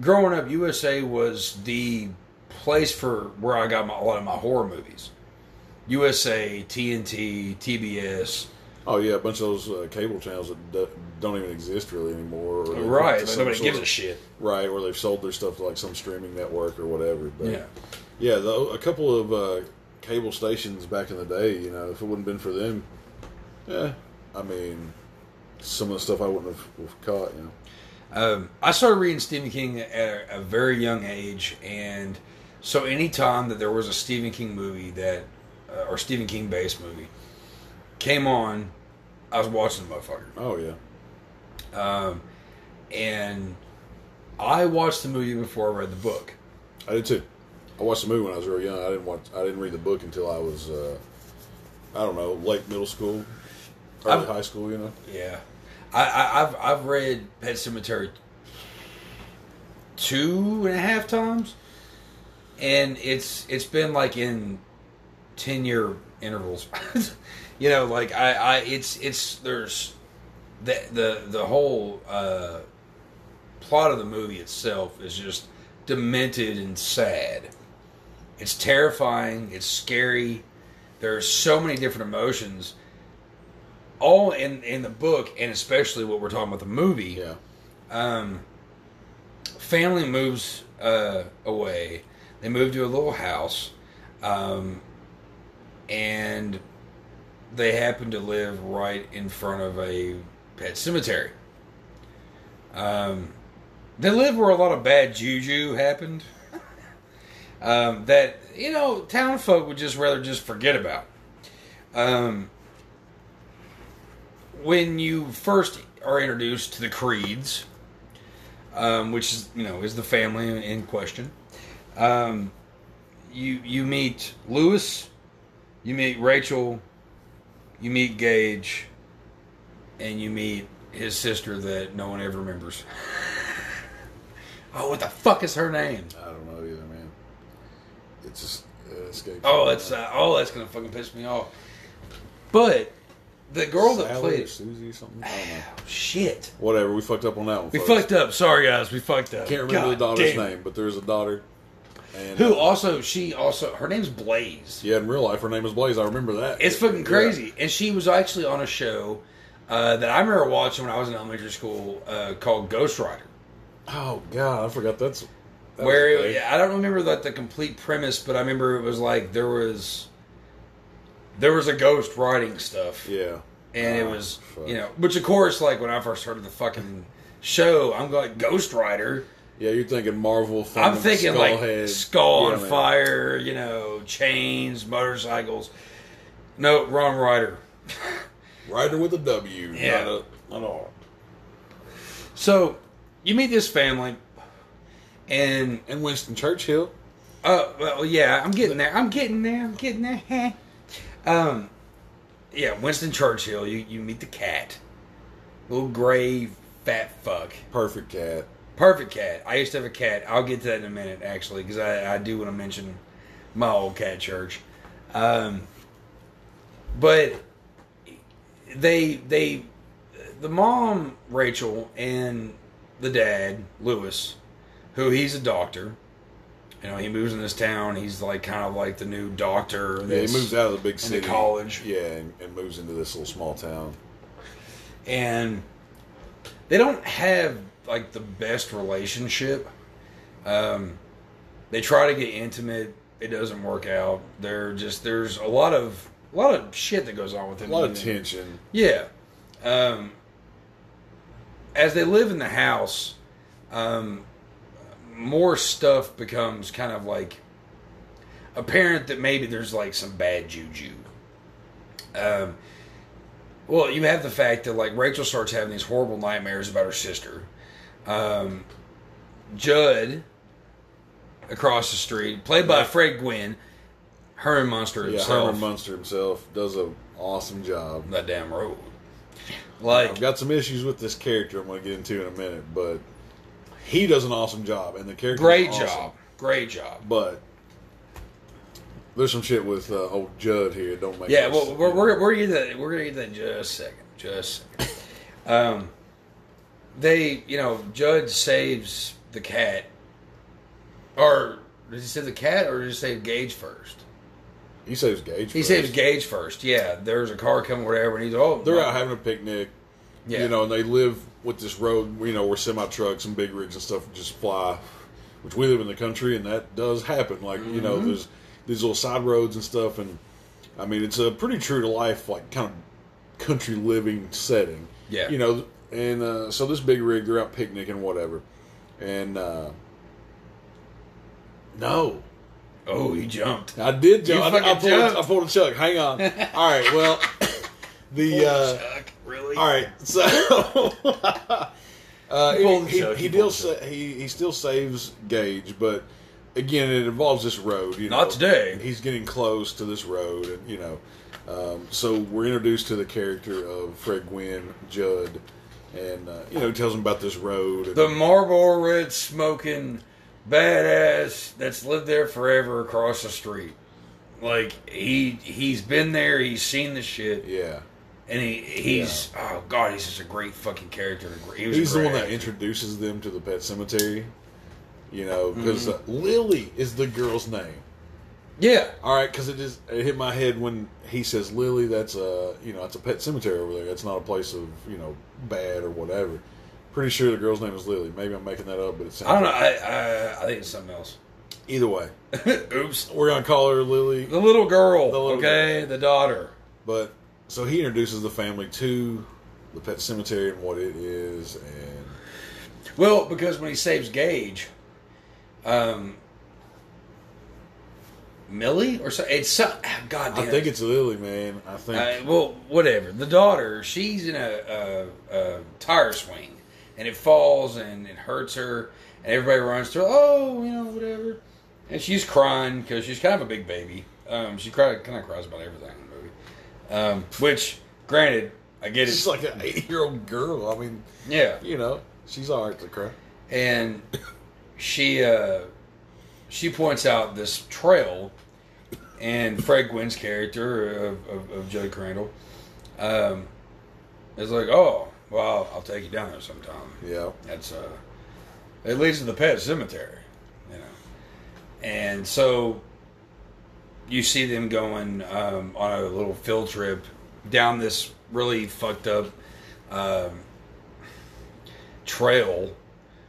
growing up, USA was the place for where I got my, a lot of my horror movies. USA, TNT, TBS. Oh yeah, a bunch of those uh, cable channels that do, don't even exist really anymore. Or Right, so nobody gives of- a shit. Right, or they've sold their stuff to like some streaming network or whatever. But Yeah. yeah, a couple of uh, cable stations back in the day, you know, if it wouldn't been for them, yeah, I mean, some of the stuff I wouldn't have, have caught. You know, Um, I started reading Stephen King at a very young age, and so anytime that there was a Stephen King movie that, uh, or Stephen King based movie, came on, I was watching the motherfucker. oh yeah, Um, and I watched the movie before I read the book. I did too. I watched the movie when I was real young. I didn't watch. I didn't read the book until I was, uh, I don't know, late middle school, early I've- high school. You know. Yeah, I, I, I've I've read Pet Sematary two and a half times, and it's it's been like in ten year intervals. *laughs* you know, like I, I it's it's there's the the the whole uh, plot of the movie itself is just demented and sad. It's terrifying. It's scary. There are so many different emotions all in in the book, and especially what we're talking about the movie. Yeah. Um, family moves uh, away. They move to a little house, um, and they happen to live right in front of a pet cemetery. Um, they live where a lot of bad juju happened. Um, that you know, town folk would just rather just forget about. Um, when you first are introduced to the creeds, um, which is you know is the family in question, um, you you meet Louis, you meet Rachel, you meet Gage, and you meet his sister that no one ever remembers. *laughs* oh, what the fuck is her name? I don't know either, man. It's just escapes. Oh, that's uh, oh, that's gonna fucking piss me off. But the girl that Sally played or Susie or something. I don't know. *sighs* shit, Whatever. We fucked up on that one. we folks. fucked up. Sorry guys, we fucked up. Can't remember the daughter's damn. name, but there's a daughter. And Who uh, also she also her name's Blaze. Yeah, in real life, her name is Blaze. I remember that. It's fucking Yeah. crazy. And she was actually on a show uh, that I remember watching when I was in elementary school uh, called Ghostwriter. Oh God, I forgot that's. that where it. I don't remember like the complete premise, but I remember it was like there was there was a ghost writing stuff, Yeah. and it Oh, was fuck. you know, which of course, like when I first heard of the fucking show, I'm like Ghost Rider. Yeah, you're thinking Marvel. I'm filming thinking like Skullhead. skull Yeah, on man. fire, you know, chains, motorcycles. No, wrong rider. Rider with a W. Yeah. Not a, not a R. So you meet this family, and And Winston Churchill. Uh, well, yeah, I'm getting there. I'm getting there. I'm getting there. *laughs* um, yeah, Winston Churchill. You you meet the cat, little gray fat fuck, Perfect cat. Perfect cat. I used to have a cat. I'll get to that in a minute, actually, because I I do want to mention my old cat church. Um, but they they the mom Rachel and the dad Louis, who he's a doctor. You know, he moves in this town. He's like kind of like the new doctor. Yeah, he moves out of the big city. college. Yeah, and, and moves into this little small town. and they don't have like the best relationship. Um, they try to get intimate. It doesn't work out. They're just there's a lot of a lot of shit that goes on with them. A lot of tension. Yeah. Um, as they live in the house, um, more stuff becomes kind of like apparent that maybe there's like some bad juju. Um, well, you have the fact that like Rachel starts having these horrible nightmares about her sister. Um, Judd, across the street, played by. Fred Gwynne, Herman Munster Yeah, himself, Herman Munster himself does an awesome job. that damn road. Like I've got some issues with this character I'm going to get into in a minute, but he does an awesome job, and the character Great awesome. job. Great job. But there's some shit with uh, old Judd here. that Don't make Yeah, well, we're, we're, we're gonna get that. We're gonna get that in just a second. Just a second. *laughs* Um, they, you know, Judd saves the cat, or does he save the cat, or does he save Gage first? he saves Gage. He first. saves Gage first. Yeah, there's a car coming, whatever, and he's oh, They're my- out having a picnic. Yeah. You know, and they live with this road, you know, where semi trucks and big rigs and stuff just fly, which we live in the country, and that does happen. Like, you know, Mm-hmm. there's these little side roads and stuff, and I mean, it's a pretty true to life, like, kind of country living setting. Yeah. You know, and uh, so this big rig, they're out picnicking, whatever. And, uh, no. Oh, he jumped. I did jump. You I, I, pulled, jumped. I pulled a chuck. Hang on. *laughs* All right, well, the. Uh, Chuck, really? all right, so *laughs* uh, He he, chuck, he, he sa- he he still saves Gage, but again, it involves this road. You know, Not today. He's getting close to this road, and you know, um, so we're introduced to the character of Fred Gwynne, Judd, and uh, you know, he tells him about this road. And, The Marlboro Red smoking badass that's lived there forever across the street. Like he he's been there, he's seen the shit, yeah, and he he's oh god, he's just a great fucking character. He he's the one that actor. introduces them to the pet cemetery. You know, because Mm-hmm. uh, Lily is the girl's name. Yeah, All right, because it just it hit my head when he says Lily. That's a you know it's a pet cemetery over there. That's not a place of you know bad or whatever. Pretty sure the girl's name is Lily. Maybe I'm making that up, but it sounds. I don't know. like- I I, I think it's something else. Either way, *laughs* Oops, we're gonna call her Lily. the little girl. The little okay, the daughter. But so he introduces the family to the pet cemetery and what it is, and Well, because when he saves Gage, um, Millie or so it's God damn. I think it's Lily, man. I think Uh, well, whatever. The daughter, she's in a, a, a tire swing, and it falls and it hurts her, and everybody runs to her. Oh, you know, whatever. And she's crying because she's kind of a big baby. Um, she cry, kind of cries about everything in the movie. Um, which, granted, I get she's it. like an eight-year-old girl. I mean, Yeah, you know, she's all right to cry. and she uh she points out this trail, and Fred Gwynne's character of, of, of Judd Crandall um, is like, "Oh, well, I'll take you down there sometime." Yeah. That's uh, it leads to the pet cemetery, you know, and so you see them going um, on a little field trip down this really fucked up um, trail.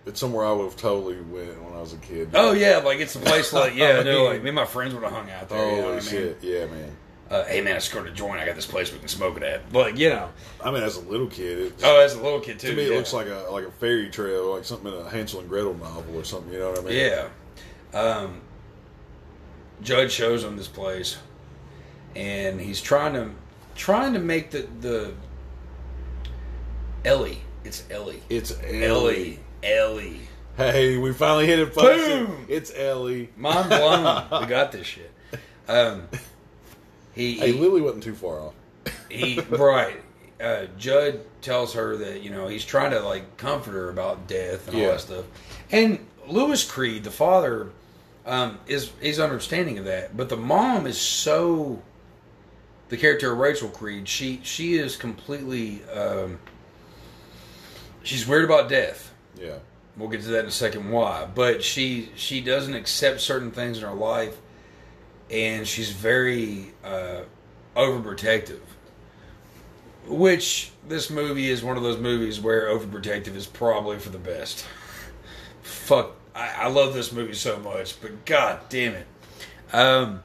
It's somewhere I would have totally went when I was a kid. Oh yeah, like it's a place like yeah, *laughs* I no, like me and my friends would have hung out there. Holy you know what I mean? Yeah, man. Uh, hey man, I scored a joint. I got this place we can smoke it at. Like you know, I mean, as a little kid, it, oh, as a little kid too. to me, it yeah. looks like a like a fairy trail, like something in a Hansel and Gretel novel or something. You know what I mean? Yeah. Um, Judge shows him this place, and he's trying to trying to make the the Ellie. It's Ellie. It's Ellie. Ellie. Ellie. Hey, we finally hit it. Boom! It's Ellie. Mind blown. *laughs* we got this shit. Um, he, Hey, he- Lily wasn't too far off. he right. Uh, Judd tells her that you know he's trying to like comfort her about death and all that stuff. And Louis Creed, the father, um, is is understanding of that, but the mom is so. The character of Rachel Creed, she she is completely. Um, she's weird about death. Yeah. We'll get to that in a second. Why? But she she doesn't accept certain things in her life, and she's very uh, overprotective. Which this movie is one of those movies where overprotective is probably for the best. Fuck, I, I love this movie so much, but god damn it. Um,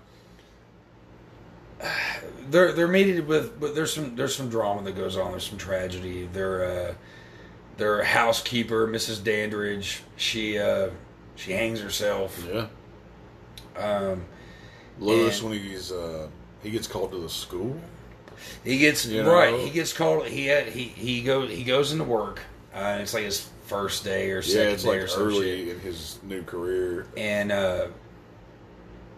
*sighs* they're they're meeting with, but there's some there's some drama that goes on. There's some tragedy. They're uh, their housekeeper, Mrs. Dandridge, she uh, she hangs herself. Yeah. Um, Louis, when he's uh, he gets called to the school. he gets You know? right. He gets called. He had, he he goes he goes into work. Uh, and it's like his first day or second Yeah, it's day like or some early shit. in his new career. And uh,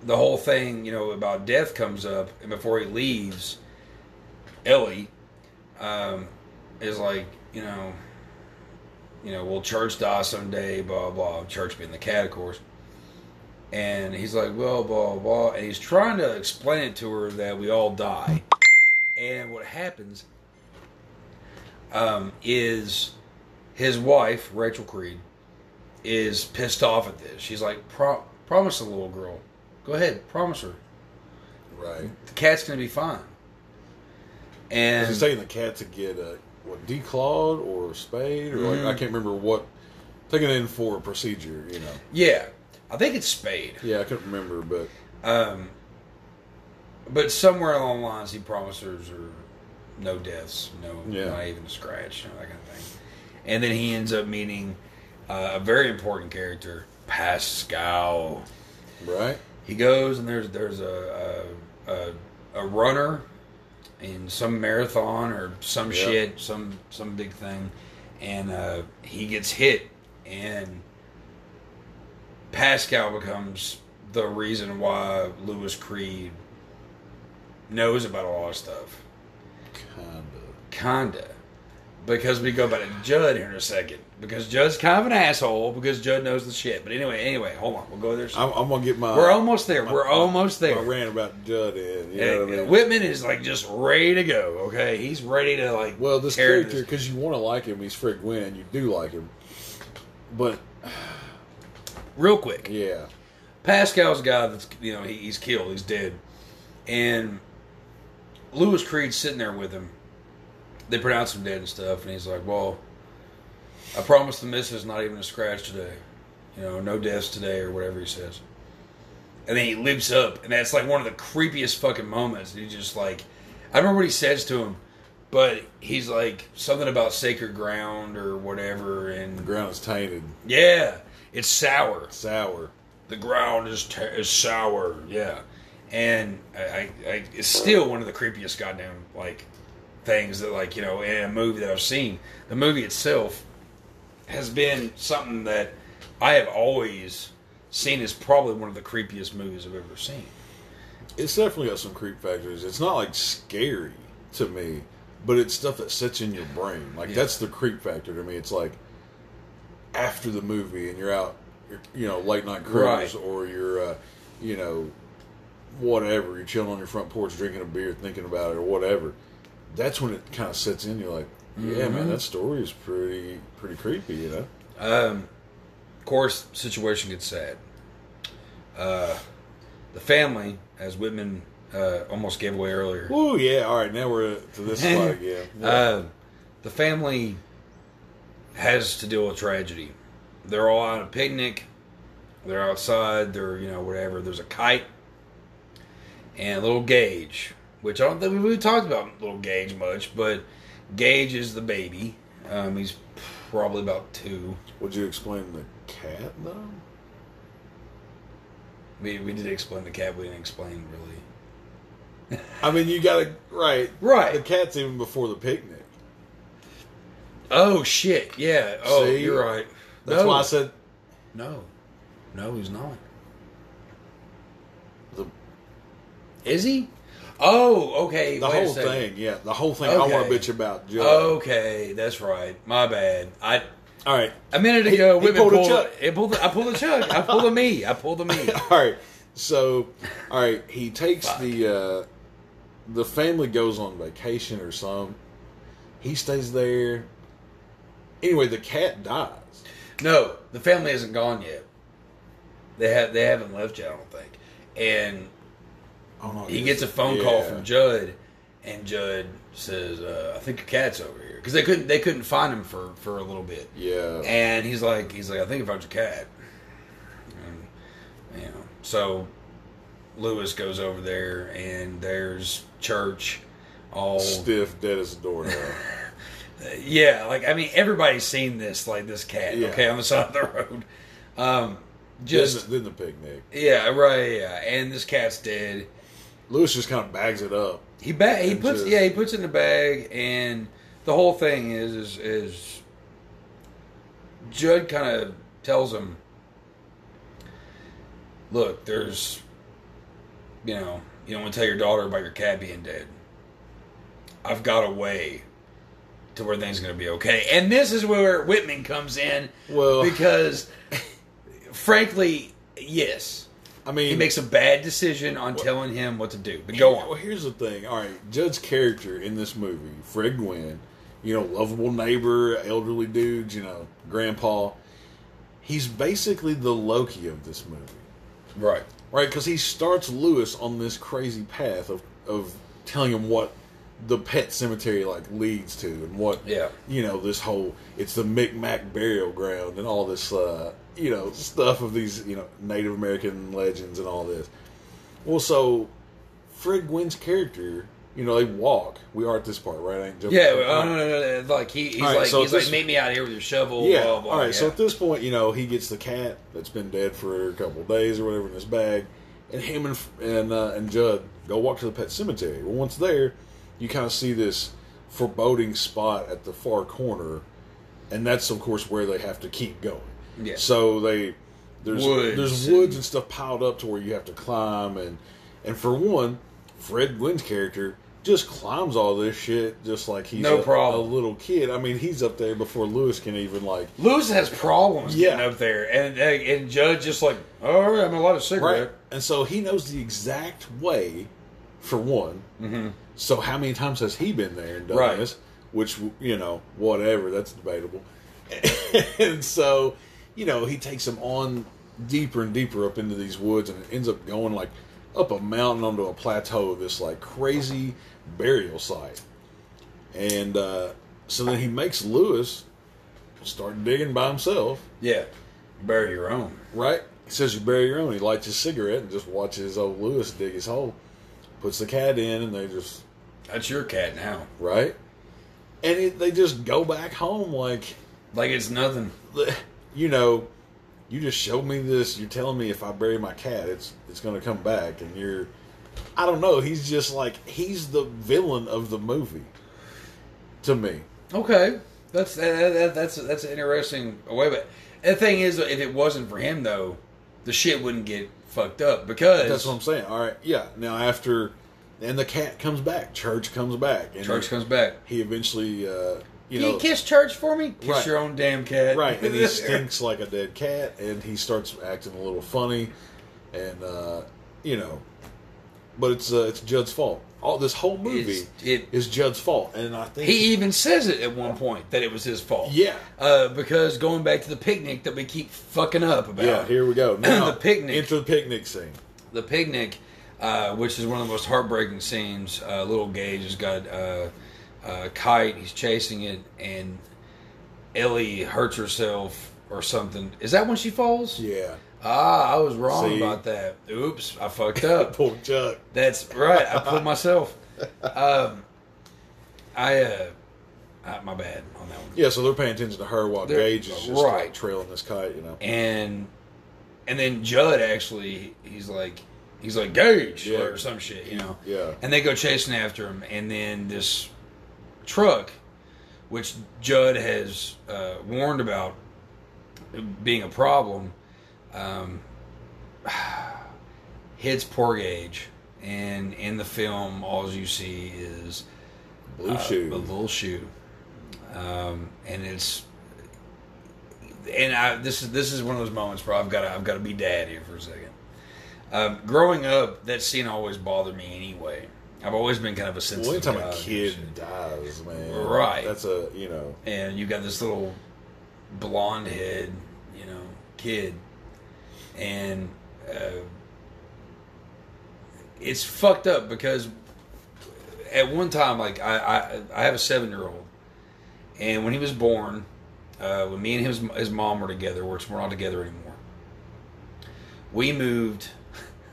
the whole thing, you know, about death comes up, and before he leaves, Ellie um, is like, you know, you know, will church die someday? Blah blah. Church being the cat, of course. And he's like, well, blah blah, and he's trying to explain it to her that we all die. And what happens um, is his wife, Rachel Creed, is pissed off at this. She's like, Pro- promise the little girl. Go ahead, promise her. Right. The cat's going to be fine. And He's taking the cat to get a what declawed or spayed or like Mm. I can't remember what taking it in for a procedure. You know. yeah, I think it's spayed. Yeah, I couldn't remember, but Um, but somewhere along the lines, he promises her no deaths, no, Yeah. not even a scratch, you know, that kind of thing. And then he ends up meeting uh, a very important character, Pascow. right. He goes and there's there's a a, a, a runner in some marathon or some Yep. shit, some some big thing, and uh, he gets hit, and Pascow becomes the reason why Louis Creed knows about a lot of stuff. Kinda. Kinda. Because we go back to Judd here in a second. Because Judd's kind of an asshole because Judd knows the shit. But anyway, anyway, hold on. We'll go there. I'm, I'm gonna get my. We're almost there. We're almost there. I ran about Judd in. You know what I mean? Whytmon is like just ready to go. Okay, he's ready to like. well, this character because you want to like him. He's Fred Gwynne. You do like him, but real quick. yeah, Pascow's a guy that's you know he, he's killed. He's dead, and Louis Creed's sitting there with him. They pronounce him dead and stuff, and he's like, "Well, I promise the missus not even a scratch today. You know, no deaths today or whatever he says." And then he leaps up, and that's like one of the creepiest fucking moments. He just like, I remember what he says to him, but he's like something about sacred ground or whatever, And the ground is tainted, yeah, it's sour sour. the ground is t- is sour. Yeah, and I, I, I it's still one of the creepiest goddamn like things that like you know in a movie that I've seen. The movie itself has been something that I have always seen as probably one of the creepiest movies I've ever seen. It's definitely got some creep factors. It's not like scary to me, but it's stuff that sits in your brain. Like Yeah. that's the creep factor to me. It's like after the movie and you're out you know late night cruise Right. or you're uh, you know whatever you're chilling on your front porch drinking a beer thinking about it or whatever that's when it kind of sets in you're like yeah Mm-hmm. man that story is pretty pretty creepy you know Um, of course, situation gets sad. Uh, the family, as Whytmon uh, almost gave away earlier, oh yeah all right now we're to this *laughs* spot again Yeah. uh, the family has to deal with tragedy. They're all on a picnic. They're outside. They're you know whatever. There's a kite and a little Gage, which I don't think we really talked about little Gage much, but Gage is the baby. Um, he's probably about two. would you explain the cat though We we did explain the cat. We didn't explain really. I mean you gotta right Right. the cat's even before the picnic Oh shit! Yeah. Oh, See? you're right. that's no. why I said no, no, he's not. the Is he? Oh, okay. the whole thing yeah the whole thing I want Okay. to bitch about Joe. Okay, that's right. My bad. I all right a minute He- ago, he Whytmon pulled a pulled. Chuck. it pulled the, I pulled a chug. I pulled a me. I pulled a me. *laughs* all right so all right he takes Fuck. the uh the family goes on vacation or some he stays there anyway the cat dies No, the family isn't gone yet. They have. They haven't left yet. I don't think. And oh no he gets a phone call from Judd, and Judd says, uh, "I think your cat's over here," because they couldn't. They couldn't find him for for a little bit. yeah And he's like, he's like, I think I found your cat. And, you know, so Louis goes over there, and there's church, all stiff dead as a doornail *laughs* yeah. Like I mean, everybody's seen this, like this cat, Yeah. okay, on the side of the road. Um, just just then the picnic yeah, right, yeah. And this cat's dead. Louis just kind of bags it up He ba- he puts just- yeah he puts it in the bag and the whole thing is is, is Judd kind of tells him, look, there's you know you don't want to tell your daughter about your cat being dead. I've got a way to where things are going to be okay, and this is where Whytmon comes in well because *laughs* frankly, yes. I mean He makes a bad decision on telling him what to do. But go on. Well, here's the thing. All right, Judd's character in this movie, Fred Gwynne, you know, lovable neighbor, elderly dude, you know, grandpa. He's basically the Loki of this movie, Right. right? Because he starts Louis on this crazy path of of telling him what the pet cemetery like leads to, and what Yeah. you know this whole it's the Micmac burial ground and all this uh, you know stuff of these you know Native American legends and all this. Well, so Fred Gwynne's character, you know, they walk. We are at this part, right? I ain't jumping- Yeah. Oh, no, no, no. Like he, he's right, like so he's like meet me out here with your shovel. Yeah. Blah, blah, all right. yeah. So at this point, you know, he gets the cat that's been dead for a couple of days or whatever in his bag, and him and and uh, and Judd go walk to the pet cemetery. Well, once there, you kind of see this foreboding spot at the far corner, and that's of course where they have to keep going. Yeah. So they there's Woods there's woods and stuff piled up to where you have to climb, and and for one, Fred Gwynne's character. Just climbs all this shit just like he's No a, problem. a little kid. I mean, he's up there before Louis can even like Louis has problems Yeah. getting up there, and and Judge just like, all right, I'm a lot of cigarette. Right. And so he knows the exact way, for one. Mm-hmm. So how many times has he been there and done Right. this? Which, you know, whatever, that's debatable. *laughs* and so, you know, he takes him on deeper and deeper up into these woods and it ends up going like up a mountain onto a plateau of this like crazy burial site. And uh, so then he makes Louis start digging by himself. Yeah. Bury your own. Right? He says you bury your own. He lights his cigarette and just watches old Louis dig his hole. Puts the cat in and they just That's your cat now. right. And it, they just go back home like, Like it's nothing. You know, you just showed me this. You're telling me if I bury my cat, it's it's going to come back, and you're, I don't know. He's just like he's the villain of the movie, to me. Okay, that's that, that, that's that's an interesting way. But the thing is, if it wasn't for him though, the shit wouldn't get fucked up because That's what I'm saying. All right, yeah. Now after, and the cat comes back, church comes back, and church comes back. he eventually uh, you Can know, you kiss church for me? Kiss Right. your own damn cat. right, and he *laughs* stinks like a dead cat, and he starts acting a little funny, and uh, you know, but it's uh, it's Judd's fault. All this whole movie it- is Judd's fault, and I think He even says it at one point that it was his fault. Yeah. Uh, because going back to the picnic that we keep fucking up about. yeah. Here we go. *clears throat* Now The picnic. Enter the picnic scene. the picnic, uh, which is one of the most heartbreaking scenes. Uh, little Gage has got uh, kite. He's chasing it, and Ellie hurts herself or something. Is that when she falls? Yeah. Ah, I was wrong See? about that. Oops, I fucked up. *laughs* Poor Chuck. That's right. I pulled myself. *laughs* Um, I, uh, uh, my bad on that one. Yeah, so they're paying attention to her while They're- Gage is just right. like, trailing this kite, you know. and and then Judd actually he's like he's like Gage Yeah. or some shit, you know. Yeah. And they go chasing after him, and then this truck, which Judd has uh, warned about being a problem, um, *sighs* hits poor Gage, and in the film, all you see is Blue uh, shoe. a little shoe, um, and it's. And I, this is this is one of those moments where I've got to I've got to be dad here for a second. Um, growing up, that scene always bothered me anyway. I've always been kind of a well, sensitive anytime guy a kid dies, man, Right. That's a you know. and you got this little blonde head, you know, kid, and uh, it's fucked up because at one time, like I, I, I have a seven year old, and when he was born, uh, when me and his his mom were together, which we're not together anymore, we moved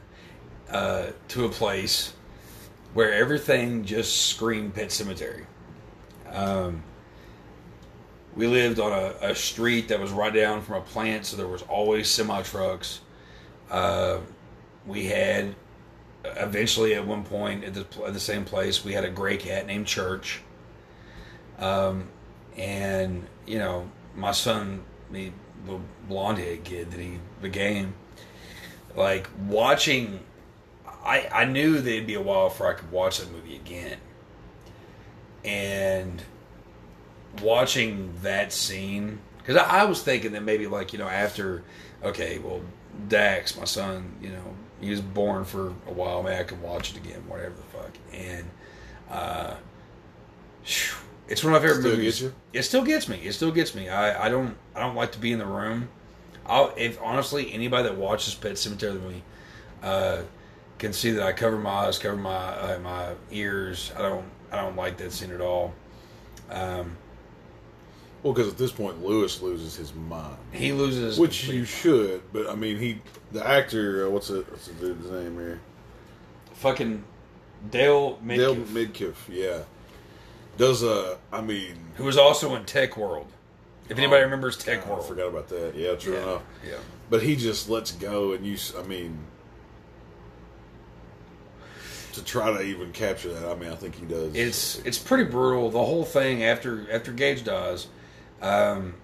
*laughs* uh, to a place where everything just screamed Pet Sematary. Um, we lived on a, a street that was right down from a plant, so there was always semi trucks. Uh, we had eventually at one point at the, at the same place we had a gray cat named Church. Um, and you know my son, the blonde head kid that he became, like watching. I I knew that it'd be a while before I could watch that movie again. And watching that scene because I, I was thinking that maybe like you know after okay well Dax my son you know he was born for a while maybe I could watch it again whatever the fuck. And uh it's one of my favorite Still movies. gets you? it still gets me. It still gets me. I, I don't I don't like to be in the room. I'll if honestly anybody that watches Pet Sematary the movie uh can see that I cover my eyes cover my uh, my ears I don't I don't like that scene at all um Well, because at this point, Louis loses his mind, He loses, which you should. But I mean, he, the actor, uh, what's it? What's the dude's name here? fucking Dale Midkiff, Dale Midkiff. Yeah, does uh, I mean, who was also in Tech World. If anybody remembers Tech I World, forgot about that. Yeah, true yeah, enough. yeah. But he just lets go, and you. I mean, to try to even capture that, I mean, I think he does. It's it's pretty brutal. The whole thing after after Gage dies, um,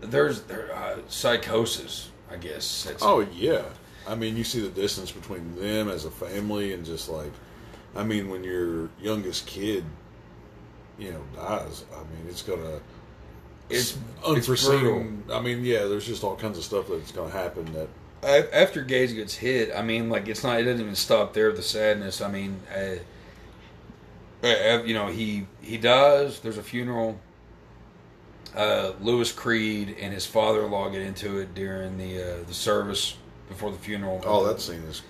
there's there, uh, psychosis. I guess. That's, Oh yeah, I mean, you see the distance between them as a family, and just like, I mean, when your youngest kid, you know, dies, I mean, it's gonna. It's- unforeseen. it's I mean, yeah, there's just all kinds of stuff that's gonna happen that. After Gage gets hit, I mean, like it's not. It doesn't even stop there. The sadness. I mean, uh, uh, you know, he he dies. There's a funeral. Uh, Louis Creed and his father-in-law get into it during the uh, the service before the funeral. Oh, that scene is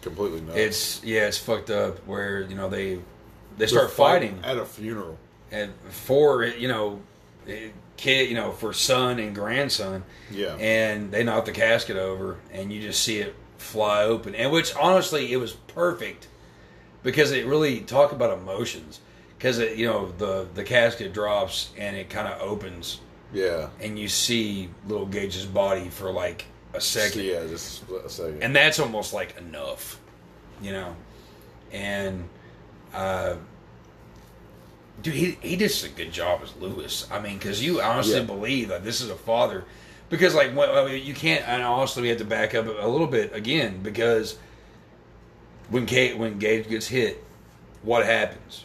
completely nuts. It's yeah, it's fucked up. Where you know they they They're start fighting at a funeral. and for you know eh, kid you know for son and grandson Yeah. and they knock the casket over and you just see it fly open and which honestly it was perfect because it really talk about emotions because it you know the the casket drops and it kind of opens Yeah. and you see little Gage's body for like a second Yeah, just a second. and that's almost like enough, you know. And uh, dude, he he does a good job as Louis. I mean, because you honestly Yeah. believe that this is a father, because like when, I mean, you can't. And honestly, we have to back up a little bit again because when Kate when Gage gets hit, what happens?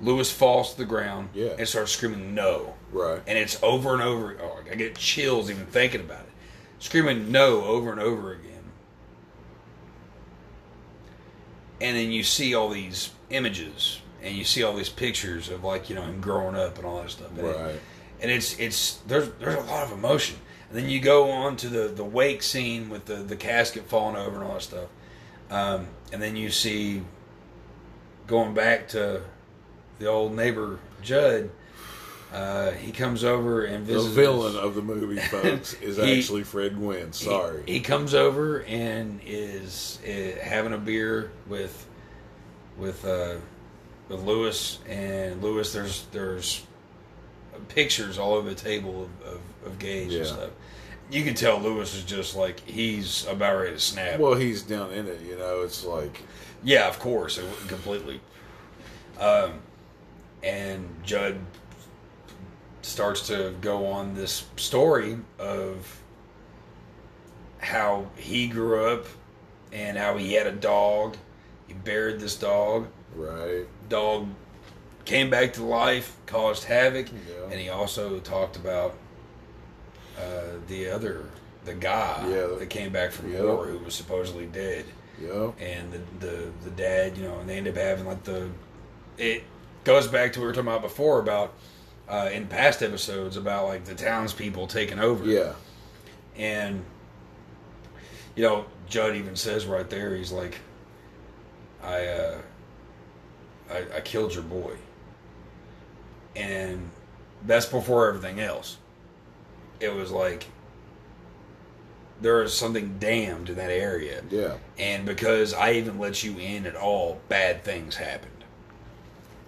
Lewis falls to the ground Yeah. and starts screaming no. Right. And it's over and over. Oh, I get chills even thinking about it. Screaming no over and over again. And then you see all these images and you see all these pictures of like, you know, him growing up and all that stuff. And it- Right. and it's it's there's there's a lot of emotion. And then you go on to the the wake scene with the the casket falling over and all that stuff. Um, and then you see going back to the old neighbor Judd. Uh, he comes over and visits. The villain of the *laughs* movie, folks, is He- actually Fred Gwynne. Sorry. He, comes over and is uh, having a beer with with uh, with Louis and Louis. There's there's pictures all over the table of, of, of Gage Yeah. and stuff. You can tell Louis is just like he's about ready to snap. well, he's down in it. You know, it's like Yeah, of course, it completely. Um, and Judd starts to go on this story of how he grew up and how he had a dog. He buried this dog. right. Dog came back to life, caused havoc, Yeah. and he also talked about uh, the other, the guy Yeah. that came back from Yeah. war who was supposedly dead Yep. and the, the the dad, you know, and they end up having like the. It goes back to what we were talking about before about uh, in past episodes about like the townspeople taking over. Yeah. and you know, Judd even says right there, he's like, "I, uh, I, I killed your boy," and that's before everything else. It was like there is something damned in that area Yeah. and because I even let you in at all, bad things happened.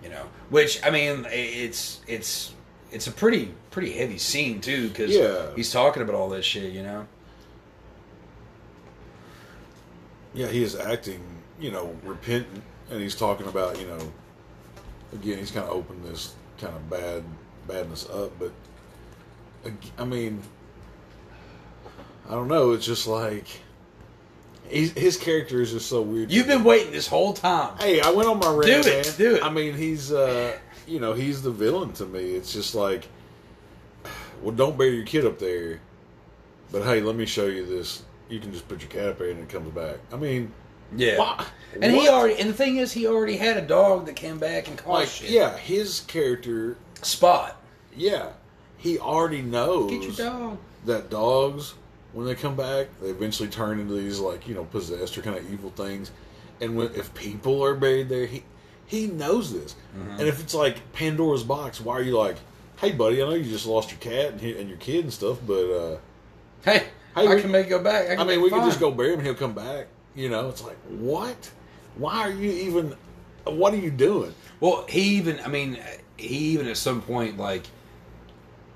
You know, which I mean, it's it's it's a pretty pretty heavy scene too because Yeah. he's talking about all this shit. You know, Yeah, he is acting, you know, repentant, and he's talking about, you know, again, he's kind of opened this kind of bad badness up, but I mean, I don't know. It's just like he's, his character is just so weird. you've been waiting this whole time. Hey, I went on my rant, Do it, man. do it. I mean, he's, uh, you know, he's the villain to me. It's just like, well, don't bury your kid up there, but hey, let me show you this. You can just put your cat up there and it comes back. I mean, Yeah, Wha- and he already and the thing is, he already had a dog that came back and caused like, shit. yeah, his character, Spot, yeah, he already knows get your dog. that dogs, when they come back, they eventually turn into these like you know possessed or kind of evil things. And when if people are buried there, he he knows this. Mm-hmm. And if it's like Pandora's box, why are you like, hey buddy, I know you just lost your cat and, and your kid and stuff, but uh, Hey, Hey, I we- can make it go back. I, I mean we can just go bury him and he'll come back. You know, it's like what? Why are you even? What are you doing? Well, he even, I mean, he even at some point, like,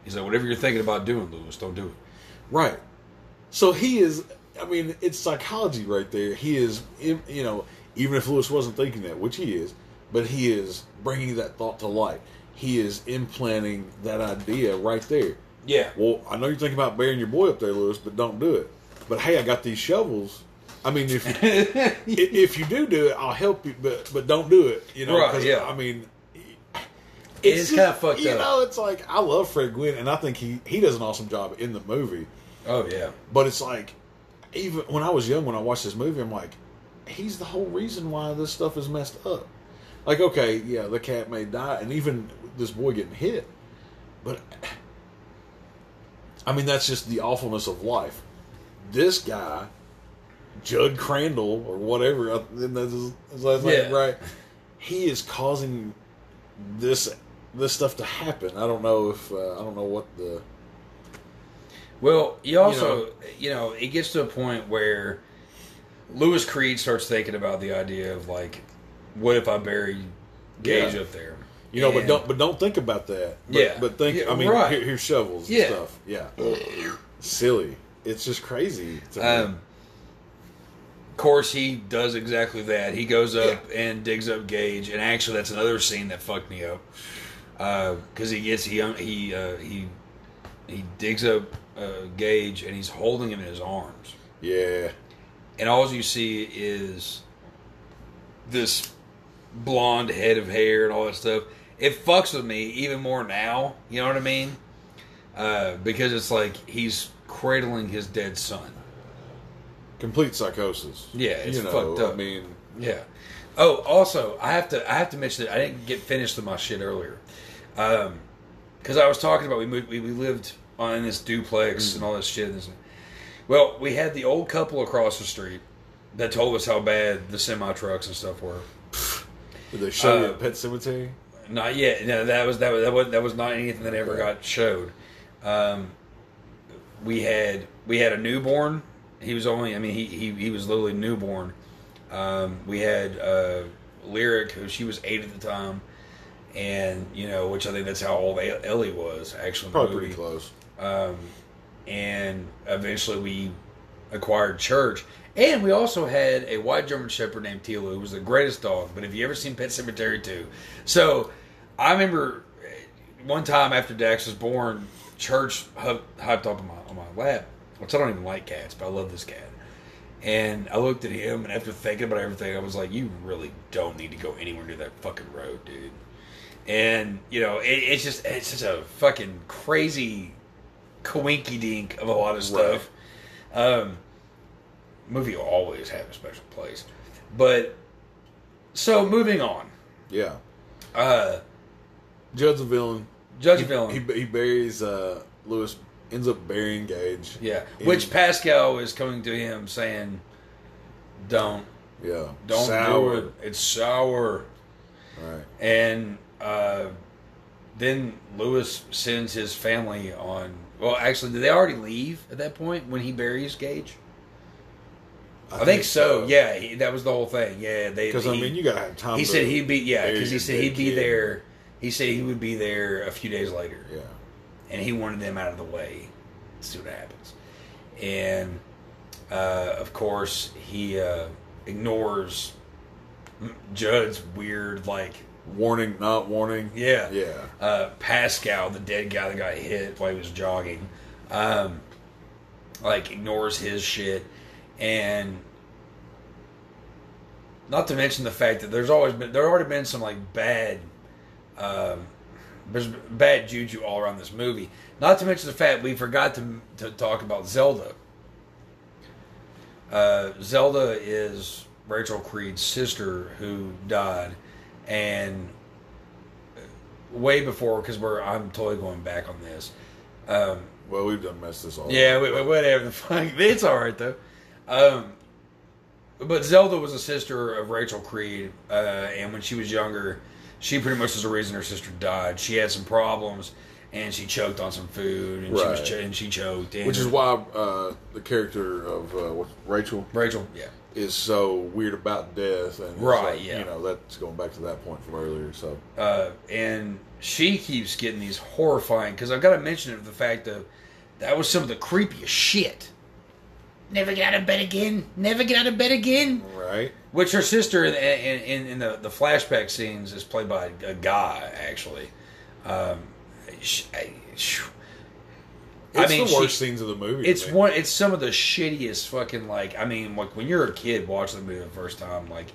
he's like, whatever you're thinking about doing, Louis, don't do it. Right. So he is. I mean, it's psychology right there. He is, you know, even if Louis wasn't thinking that, which he is, but he is bringing that thought to light. He is implanting that idea right there. Yeah. Well, I know you're thinking about burying your boy up there, Louis, but don't do it. But hey, I got these shovels. I mean, if *laughs* i- if you do do it, I'll help you, but but don't do it. You know, Right, yeah. I mean, It's just- kinda fucked You up. know, it's like I love Fred Gwynne, and I think he he does an awesome job in the movie. Oh, yeah. But it's like, even when I was young, when I watched this movie, I'm like, he's the whole reason why this stuff is messed up. Like, okay, yeah, the cat may die, and even this boy getting hit, but I mean, that's just the awfulness of life. This guy, Judd Crandall or whatever, I- that's his, his last name, right? He is causing this this stuff to happen. I don't know if uh, I don't know what the Well, you also, you know, it gets to a point where Louis Creed starts thinking about the idea of, like, what if I bury Gage Yeah. up there? You know, but don't but don't think about that. But, Yeah. but think. Yeah, I mean, right. here, here's shovels and Yeah. stuff. Yeah, silly. It's just crazy. Um, course, he does exactly that. He goes up and digs up Gage, and actually, that's another scene that fucked me up because he gets he he uh, he he digs up uh, Gage, and he's holding him in his arms, yeah, and all you see is this blonde head of hair and all that stuff, it fucks with me even more now. You know what I mean? Uh, because it's like he's cradling his dead son. Complete psychosis. Yeah, it's you know, fucked up. I mean, Yeah. Oh, also, I have to I have to mention that I didn't get finished with my shit earlier, because I was talking about we moved we, we lived on this duplex and all this shit. Well, we had the old couple across the street that told us how bad the semi trucks and stuff were. did they show you Uh, a pet cemetery? Not yet. No, that was that was that was, that was not anything that ever got showed. Um, we had we had a newborn. He was only. I mean, he he, he was literally newborn. Um, we had uh, lyric, who she was eight at the time, and you know, which I think that's how old Ellie was actually. Probably pretty close. Um, and eventually we acquired Church. And we also had a white German Shepherd named Tilo, who was the greatest dog. But have you ever seen Pet Sematary 2? So I remember one time after Dax was born, Church hu- hopped up on my, on my lap, which I don't even like cats, but I love this cat. And I looked at him, and after thinking about everything, I was like, "You really don't need to go anywhere near that fucking road, dude." And you know, it, it's just it's just a fucking crazy coinky dink of a lot of stuff. Um, movie will always have a special place, but so moving on. Yeah. Uh, Judge the villain. Judge he, villain, He, he buries uh, Louis. Ends up burying Gage. yeah, in- which Pascow is coming to him saying, "Don't, yeah. don't Sour. do it. It's sour." Right. And uh, then Louis sends his family on. Well, actually, did they already leave at that point when he buries Gage? I, think, so. Yeah, he, that was the whole thing. Yeah, they. Because I mean, you gotta have time. he said he'd be yeah because he said he'd be kid. there. He said he would be there a few days later, Yeah. And he wanted them out of the way see what happens. And uh, of course, he uh, ignores Judd's weird like Warning, not warning. yeah Yeah. uh, Pascow, the dead guy that got hit while he was jogging, um, like ignores his shit, and not to mention the fact that there's always been there already been some like bad, um, there's bad juju all around this movie. Not to mention the fact we forgot to to talk about Zelda. Uh, Zelda is Rachel Creed's sister who died, and way before because we're I'm totally going back on this. Um, Well, we've done messed this all. yeah, up. wh- wh- whatever. the fuck. *laughs* It's all right though. Um, but Zelda was a sister of Rachel Creed, uh, and when she was younger, she pretty much was the reason her sister died. She had some problems, and she choked on some food, and she was ch- and she choked. And Which is why uh, the character of uh, what, Rachel Rachel, yeah, is so weird about death, and it's Right, like, yeah. You know, that's going back to that point from earlier. So uh, and she keeps getting these horrifying because I've got to mention it the fact that that was some of the creepiest shit. Never get out of bed again. Never get out of bed again. right, Which her sister in, in, in, in the, the flashback scenes is played by a guy actually. Um, sh- I, sh- I it's mean, the worst she- scenes of the movie. it's me. one. It's some of the shittiest fucking like. I mean, like when you're a kid watching the movie the first time, like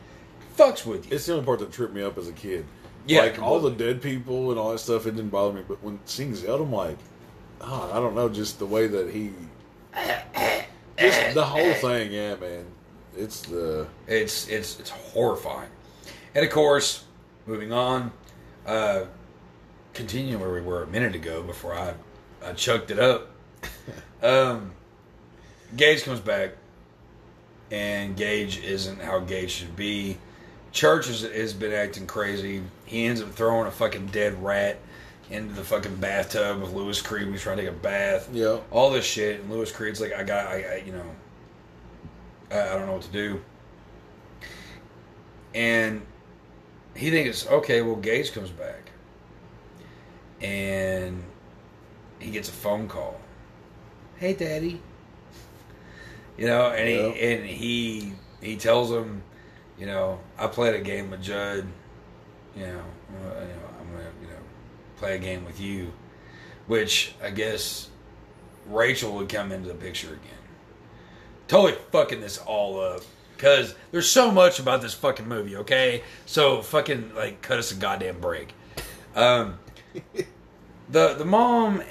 fucks with you. It's the only part that tripped me up as a kid. Yeah, like all the dead people and all that stuff, it didn't bother me. But when seeing Zelda, I'm like, oh, I don't know, just the way that he, just the whole thing. Yeah, man, it's the It's it's it's horrifying. And of course, moving on, uh, continuing where we were a minute ago before I I chucked it up. *laughs* um, Gage comes back, and Gage isn't how Gage should be. Church has, has been acting crazy. He ends up throwing a fucking dead rat into the fucking bathtub with Louis Creed he's trying to take a bath. yeah. All this shit, and Louis Creed's like, I got, I, I you know, I, I don't know what to do. And he thinks, okay, well, Gage comes back, and he gets a phone call. Hey, Daddy. You know, and Yeah. he and he he tells him, you know, I played a game with Judd. You know, uh, you know, I'm gonna you know play a game with you, which I guess Rachel would come into the picture again. Totally fucking this all up. Cause there's so much about this fucking movie, okay? So fucking like cut us a goddamn break. Um, *laughs* the the mom,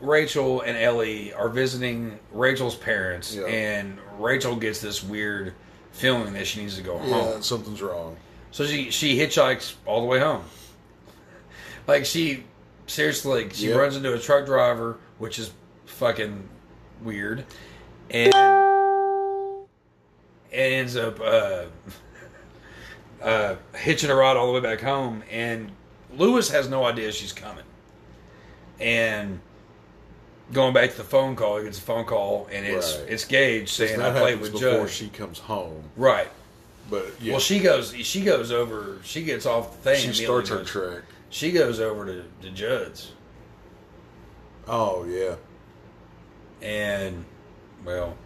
Rachel and Ellie are visiting Rachel's parents, Yeah. and Rachel gets this weird feeling that she needs to go home. Yeah, home. something's wrong. So she she hitchhikes all the way home. Like she seriously, like she Yep. runs into a truck driver, which is fucking weird, and ends up uh, *laughs* uh, hitching a ride all the way back home. And Louis has no idea she's coming, and. Going back to the phone call, he gets a phone call, and it's Right. it's Gage saying, "I played with before Judge." she comes home. right. But yeah, Well, she goes. She goes over. She gets off the thing. she starts her goes- trek. She goes over to, to Judd's, Oh yeah, and well,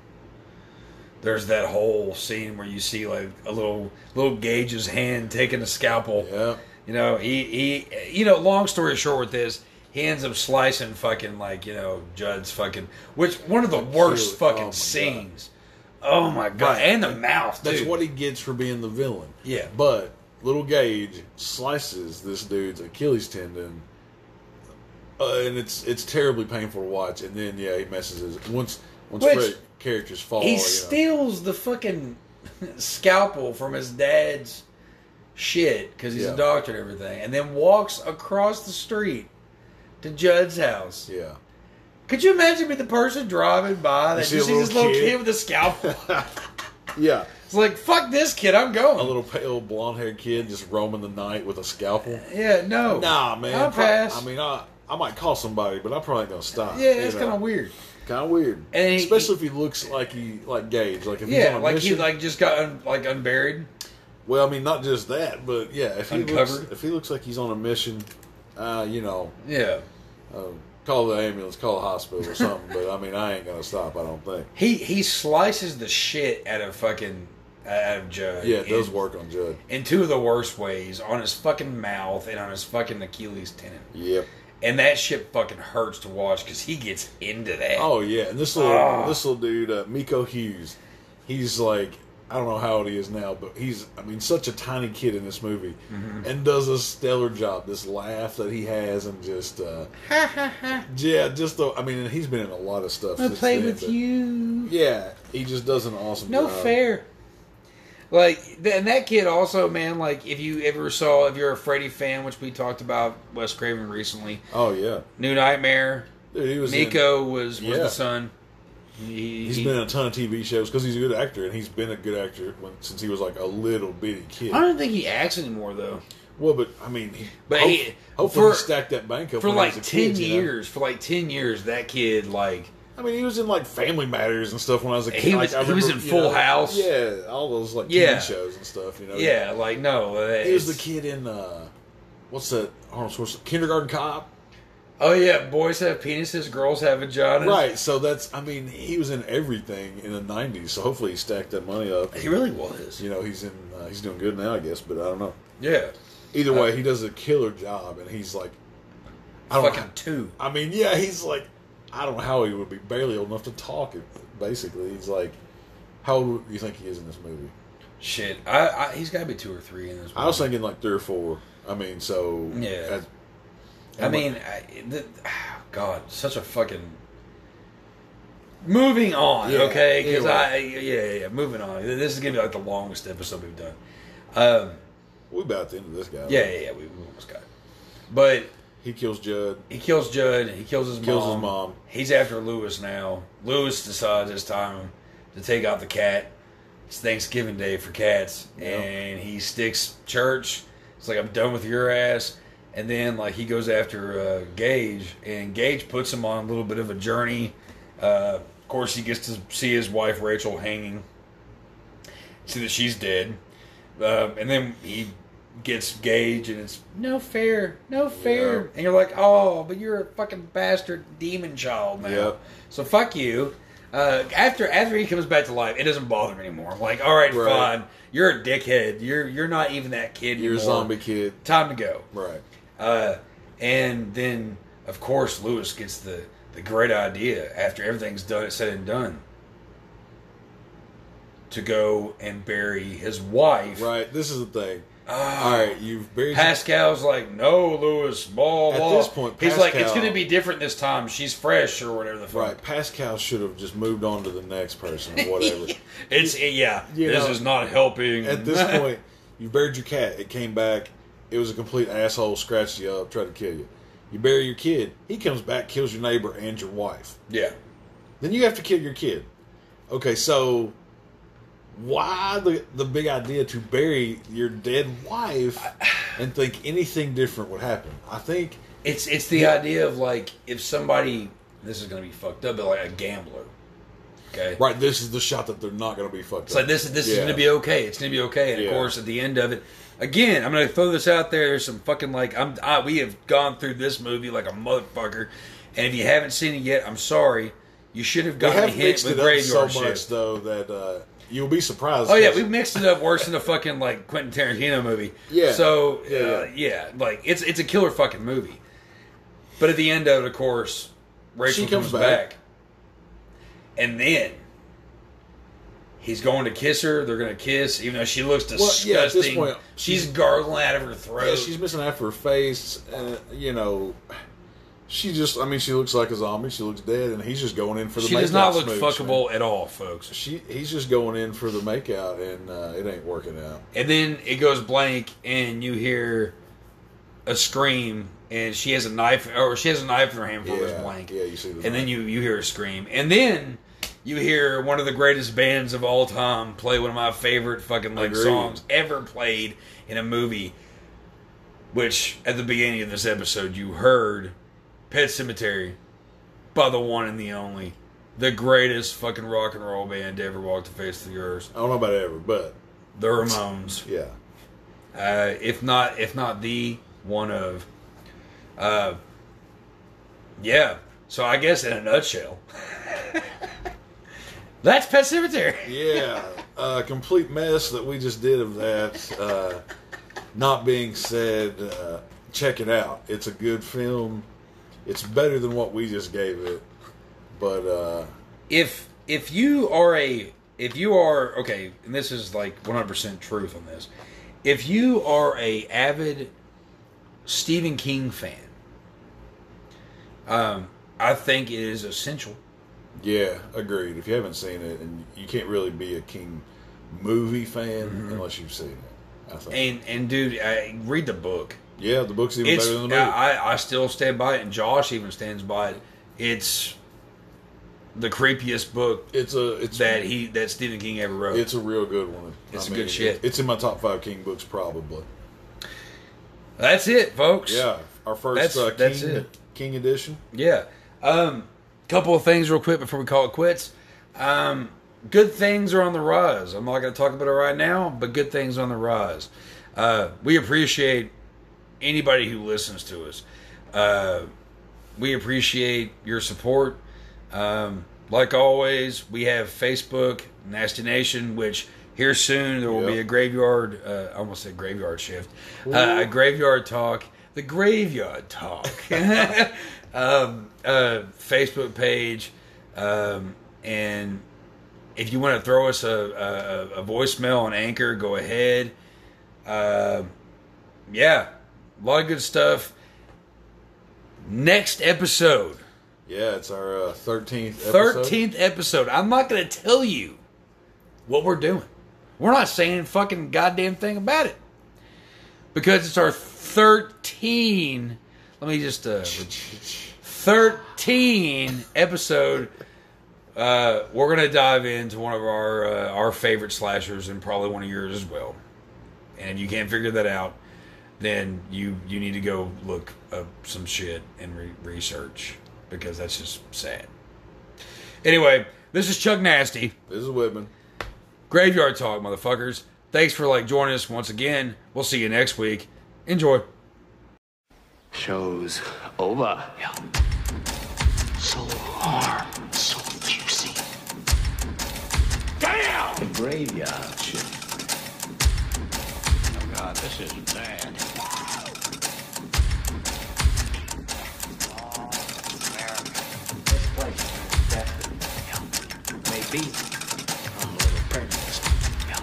there's that whole scene where you see like a little little Gage's hand taking a scalpel. yeah. You know, he he. You know, long story short, with this, he ends up slicing fucking like you know Judd's fucking, which one of the worst Oh, my fucking God. scenes. Oh my god! Right. And the mouth. That's what he gets for being the villain. Yeah. But little Gage slices this dude's Achilles tendon, uh, and it's it's terribly painful to watch. And then yeah, he messes his once once Which- Fred characters fall. He you know. steals the fucking *laughs* scalpel from his dad's shit because he's Yeah. a doctor and everything, and then walks across the street to Judd's house. Yeah. Could you imagine being the person driving by that see just a sees this little little kid. kid? with a scalpel? *laughs* Yeah. It's like fuck this kid, I'm going. A little pale blonde haired kid just roaming the night with a scalpel. yeah, no, Nah, man. I'll pro- pass. I mean, I I might call somebody, but I'm probably ain't gonna stop. yeah, it's kind of weird. Kind of weird, And he- especially if he looks like he like Gage, like if he's Yeah, on a like mission. he like just got un, like unburied. Well, I mean, not just that, but yeah, if he looks if he looks like he's on a mission, uh, you know, Yeah, uh, call the ambulance, call the hospital or something. but I mean, I ain't gonna stop. I don't think. he he slices the shit out of fucking of Judd. Yeah, it does in- work on Judd. in two of the worst ways on his fucking mouth and on his fucking Achilles tendon. Yep. And that shit fucking hurts to watch because he gets into that. Oh yeah, and this little Ah. this little dude, uh, Miko Hughes, he's like I don't know how old he is now, but he's I mean such a tiny kid in this movie, Mm-hmm. and does a stellar job. This laugh that he has, and just uh, yeah, just the, I mean, and he's been in a lot of stuff. I play then, with but you. Yeah, he just does an awesome No job. fair. Like, and that kid also, man. Like, if you ever saw, if you're a Freddy fan, which we talked about Wes Craven recently, Oh yeah, New Nightmare. dude, he was in- Miko was was Yeah. the son. He, He's he- been in a ton of TV shows because he's a good actor, and he's been a good actor when, since he was like a little bitty kid. I don't think he acts anymore though. Well, but I mean, he, But hope- he- hopefully for- he stacked that bank up For like ten kid, you know? years, for like ten years, that kid like I mean, he was in like Family Matters and stuff when I was a kid. He was- I he was in Full know, House. Yeah, all those like Yeah. TV shows and stuff. You know. yeah, like no. uh, He was the kid in uh, what's that? Arnold Schwarzenegger, Kindergarten Cop. Oh yeah, boys have penises, girls have vaginas. Right. So that's. I mean, he was in everything in the '90s. So hopefully he stacked that money up. He really was. You know, he's in. Uh, he's doing good now, I guess. But I don't know. Yeah. Either Uh, way, he does a killer job, and he's like, I don't Fucking know. two. I mean, yeah, he's like, I don't know how he would be barely old enough to talk. Basically, he's like, how old do you think he is in this movie? Shit. I, I he's gotta be two or three in this I was thinking like three or four. I mean, so Yeah. as- I mean, I, the, *sighs* God, such a fucking. Moving on, Yeah, okay? Because anyway. I, yeah, yeah, yeah, moving on. This is gonna be like the longest episode we've done. Um, we about the end of this guy. yeah, yeah, yeah, we, we almost got it. But he kills Judd. he kills Judd. He kills his Kills mom. his mom. He's after Louis now. Louis decides it's time to take out the cat. It's Thanksgiving Day for cats, Yeah. and he sticks church. It's like I'm done with your ass. And then like he goes after uh, Gage, and Gage puts him on a little bit of a journey. Uh, of course, he gets to see his wife Rachel hanging, see that she's dead, um, and then he gets Gage, and it's no fair, no fair. Yeah. And you're like, oh, but you're a fucking bastard demon child now. Yep. So fuck you. Uh, after after he comes back to life, it doesn't bother me anymore. I'm like, all right, Right. fine. You're a dickhead. You're you're not even that kid You're a zombie kid. Time to go. Right. Uh, and then, of course, Louis gets the, the great idea after everything's done, said and done, to go and bury his wife. Right. This is the thing. All right, you've buried. Pascow's like, no, Louis, blah At this point, he's like, it's going to be different this time. She's fresh or whatever the fuck. Right, Pascow should have just moved on to the next person or whatever. *laughs* It's yeah. You this know, is not helping. At this *laughs* point, you buried your cat. It came back. It was a complete asshole. Scratched you up. Tried to kill you. You bury your kid. He comes back, kills your neighbor and your wife. yeah. Then you have to kill your kid. Okay, so why the the big idea to bury your dead wife and think anything different would happen? I think It's it's the idea of like if somebody this is going to be fucked up, but like a gambler. Okay. right. This is the shot that they're not going to be fucked It's up. like this. This is going to be okay. It's going to be okay. And Yeah. of course, at the end of it, again, I'm going to throw this out there. There's some fucking like I'm. I, we have gone through this movie like a motherfucker, and if you haven't seen it yet, I'm sorry. You should have gotten a have mixed with it up so graveyard much shift. though that uh, you'll be surprised. Oh yeah, we mixed it up worse than a fucking like Quentin Tarantino movie. Yeah. So Yeah, uh, yeah, like it's it's a killer fucking movie. But at the end of it, of course, Rachel She comes comes, back. back. and then he's going to kiss her. They're going to kiss, even though she looks Well, disgusting. yeah, at this point, she's she's- gargling out of her throat. Yeah, she's missing half her face. Uh, you know, she just. I mean, she looks like a zombie. She looks dead, and he's just going in for the. Makeout. She does not look makeout smooch, fuckable man. at all, folks. She, he's just going in for the makeout, and uh, it ain't working out. And then it goes blank, and you hear a scream, and she has a knife, or she has a knife in her hand Yeah, goes blank. yeah, you see the. and then you you hear a scream, and then you hear one of the greatest bands of all time play one of my favorite fucking like Agreed. songs ever played in a movie. Which at the beginning of this episode you heard Pet Sematary by the one and the only, the greatest fucking rock and roll band to ever walk the face of the earth, I don't know about ever, but the Ramones. yeah, Uh, if not, if not the one of, uh, yeah. So I guess in a nutshell, *laughs* that's Pet Sematary. yeah, a complete mess that we just did of that. Uh, not being said, uh, check it out. It's a good film. It's better than what we just gave it, but uh, If if you are a if you are okay, and this is like one hundred percent truth on this. If you are a avid Stephen King fan, um, I think it is essential Yeah, agreed. If you haven't seen it, and you can't really be a King movie fan unless you've seen it. I think. and and dude, I, read the book. Yeah, the book's even It's better than the movie. I, I still stand by it, and Josh even stands by it. It's the creepiest book it's a it's that he that Stephen King ever wrote. it's a real good one. It's good shit. It's in my top five King books probably. That's it, folks. Yeah, our first That's- uh, King that's it. King edition. Yeah. Um, couple of things real quick before we call it quits. Um, good things are on the rise. I'm not going to talk about it right now, but good things on the rise. Uh, we appreciate anybody who listens to us. Uh, we appreciate your support. Um, like always, we have Facebook, Nasty Nation, which here soon there will be a graveyard. Uh, I almost said graveyard shift. Uh, a graveyard talk. The graveyard talk. *laughs* *laughs* um, uh, Facebook page, um, and if you want to throw us a, a, a voicemail on Anchor, go ahead. Uh, yeah, a lot of good stuff. Next episode, Yeah, it's our uh, thirteenth. thirteenth episode. I'm not going to tell you what we're doing. We're not saying fucking goddamn thing about it because it's our thirteen. Let me just uh, thirteen episode. Uh, we're gonna dive into one of our uh, our favorite slashers and probably one of yours as well. And if you can't figure that out, then you you need to go look up some shit and re- research because that's just sad. Anyway, this is Chuck Nasty, This is Whytmon. Graveyard Talk, motherfuckers. Thanks for like joining us once again. We'll see you next week. Enjoy. Show's over. Yeah. So hard, so juicy. Damn! The graveyard shift. Oh God, this is bad. be. I'm a little pregnant. Yeah.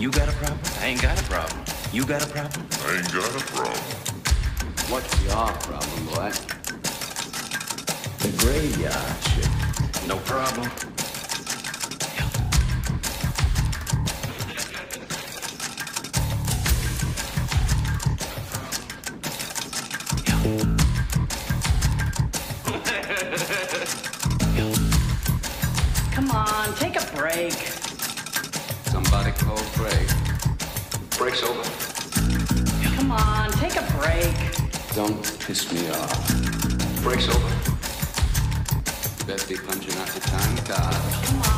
You got a problem? I ain't got a problem. You got a problem? I ain't got a problem. What's your problem, boy? The graveyard shit. No problem. Don't piss me off. Breaks open. Best be punching out the time card.